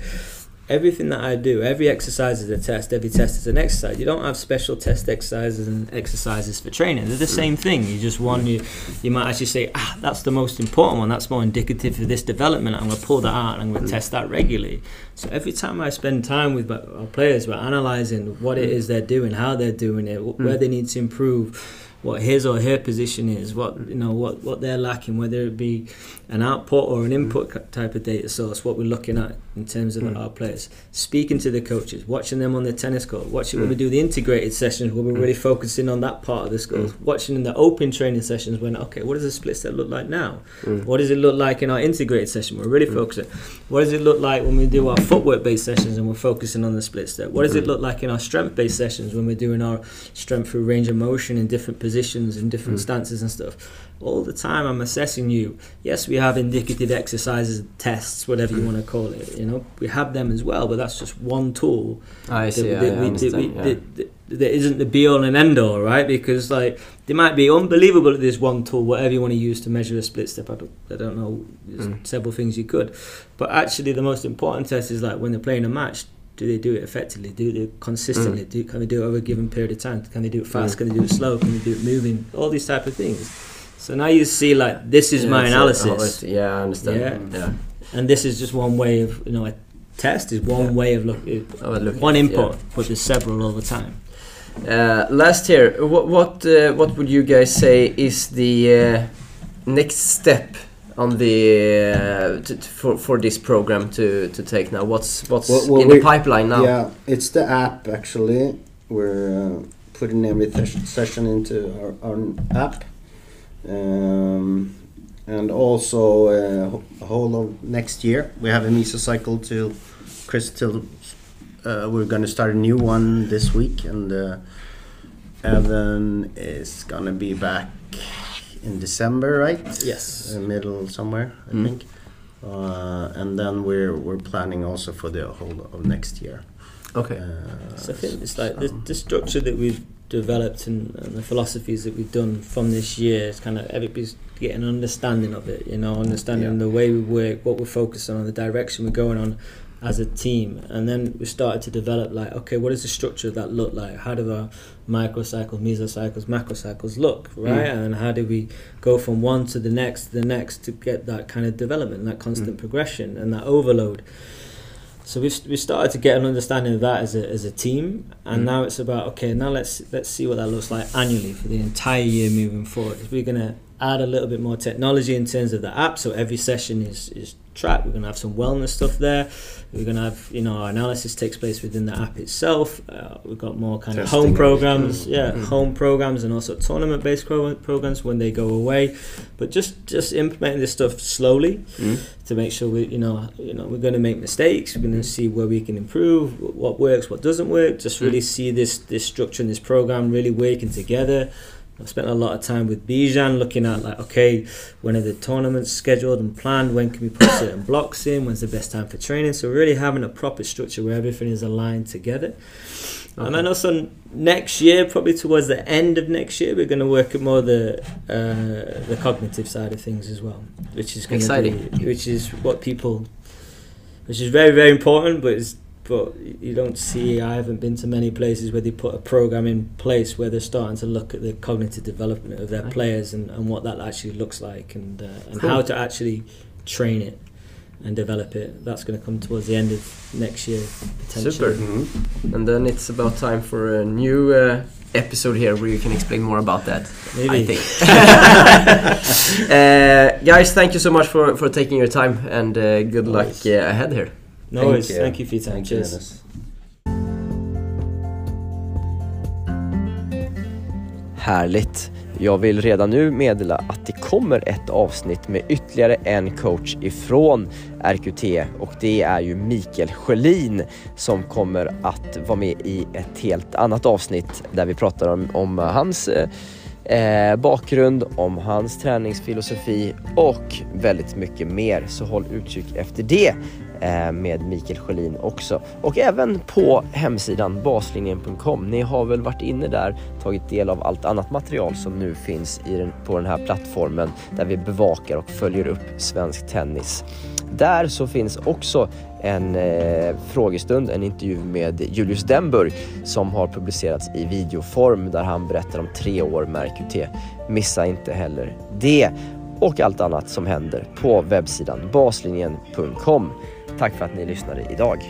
everything that I do, every exercise is a test, every test is an exercise. You don't have special test exercises and exercises for training. They're the same thing. You just one you you might actually say, ah, that's the most important one. That's more indicative for this development. I'm going to pull that out and I'm going to test that regularly. So every time I spend time with my, our players, we're analysing what it is they're doing, how they're doing it, where they need to improve what his or her position is, what you know, what what they're lacking, whether it be an output or an mm. input ki- type of data source. What we're looking at in terms of mm. our players, speaking to the coaches, watching them on the tennis court, watching when we mm. do the integrated sessions, where we're really focusing on that part of the skills, watching in the open training sessions, when okay, what does the split step look like now? What does it look like in our integrated session? We're really focusing. What does it look like when we do our footwork based sessions and we're focusing on the split step? What does it look like in our strength based sessions when we're doing our strength through range of motion in different positions in different stances and stuff? All the time I'm assessing you. Yes, we have indicative exercises, tests, whatever you want to call it. You know, we have them as well, but that's just one tool I see. that, I that we- that understand. we- yeah. that- that- that isn't the be all and end all, right? Because like they might be unbelievable at this one tool, whatever you want to use to measure a split step. I don't, I don't know. There's Mm. several things you could, but actually the most important test is like when they're playing a match. Do they do it effectively? Do they consistently? Do can they do it over a given period of time? Can they do it fast? Mm. Can they do it slow? Can they do it moving? All these type of things. So now you see like this is Yeah, my analysis. it- yeah, I understand. Yeah. yeah. and this is just one way of you know a test is one Yeah. way of look, looking one at it, input but there's several all the time Uh, last here, what what, uh, what would you guys say is the uh, next step on the uh, t- t- for for this program to to take now? What's what's Well, well, in the pipeline now? Yeah, it's the app actually. We're uh, putting every session into our, our app. Um, and also uh, ho- whole of next year we have a mesocycle to crystal. Uh, we're gonna start a new one this week, and uh, Evan is gonna be back in December, right? yes uh, middle somewhere, I Mm. think. Uh, and then we're we're planning also for the whole of next year. Okay. Uh, so I think it's like the, the structure that we've developed and, and the philosophies that we've done from this year is kind of everybody's getting an understanding of it you know understanding Yeah. the way we work what we're focused on the direction we're going on as a team and then we started to develop like okay what does the structure of that look like how do our microcycles mesocycles macrocycles look right and how do we go from one to the next to the next to get that kind of development that constant Mm. progression and that overload so we've we started to get an understanding of that as a, as a team, and Mm. now it's about okay. Now let's let's see what that looks like annually for the entire year moving forward. We're gonna add a little bit more technology in terms of the app, so every session is is tracked. We're gonna have some wellness stuff there. We're gonna have you know our analysis takes place within the app itself. Uh, we've got more kind of Testing home of it. programs, yeah, Mm. home programs, and also tournament based programs when they go away. But just just implementing this stuff slowly Mm. to make sure we you know you know we're going to make mistakes we're going to see where we can improve what works what doesn't work just really see this this structure and this program really working together I've spent a lot of time with Bijan looking at like okay when are the tournaments scheduled and planned? When can we put certain blocks in? When's the best time for training? So really having a proper structure where everything is aligned together. And then also next year, probably towards the end of next year, we're going to work at more the uh, the cognitive side of things as well, which is going to Exciting. be, which is what people, which is very very important, but it's, but you don't see. I haven't been to many places where they put a program in place where they're starting to look at the cognitive development of their players and, and what that actually looks like and uh, and Cool. how to actually train it and develop it. That's going to come towards the end of next year potentially. Super. Mhm. And then it's about time for a new uh, episode here where you can explain more about that. Maybe. I think. uh, guys, thank you so much for, for taking your time and uh, good luck uh, ahead here. No Thank worries. you. Thank you for your time. Thank Cheers. Dennis. Härligt! Jag vill redan nu meddela att det kommer ett avsnitt med ytterligare en coach ifrån RQT och det är ju Mikael Sjölin som kommer att vara med i ett helt annat avsnitt där vi pratar om, om hans eh, bakgrund, om hans träningsfilosofi och väldigt mycket mer. Så håll utkik efter det eh, Eh, med Mikael Sjölin också. Och även på hemsidan baslinjen.com. Ni har väl varit inne där, tagit del av allt annat material som nu finns i den, på den här plattformen där vi bevakar och följer upp svensk tennis. Där så finns också en eh, frågestund, en intervju med Julius Denburg som har publicerats i videoform där han berättar om tre år med RQT. Missa inte heller det och allt annat som händer på webbsidan baslinjen.com. Tack för att ni lyssnade idag.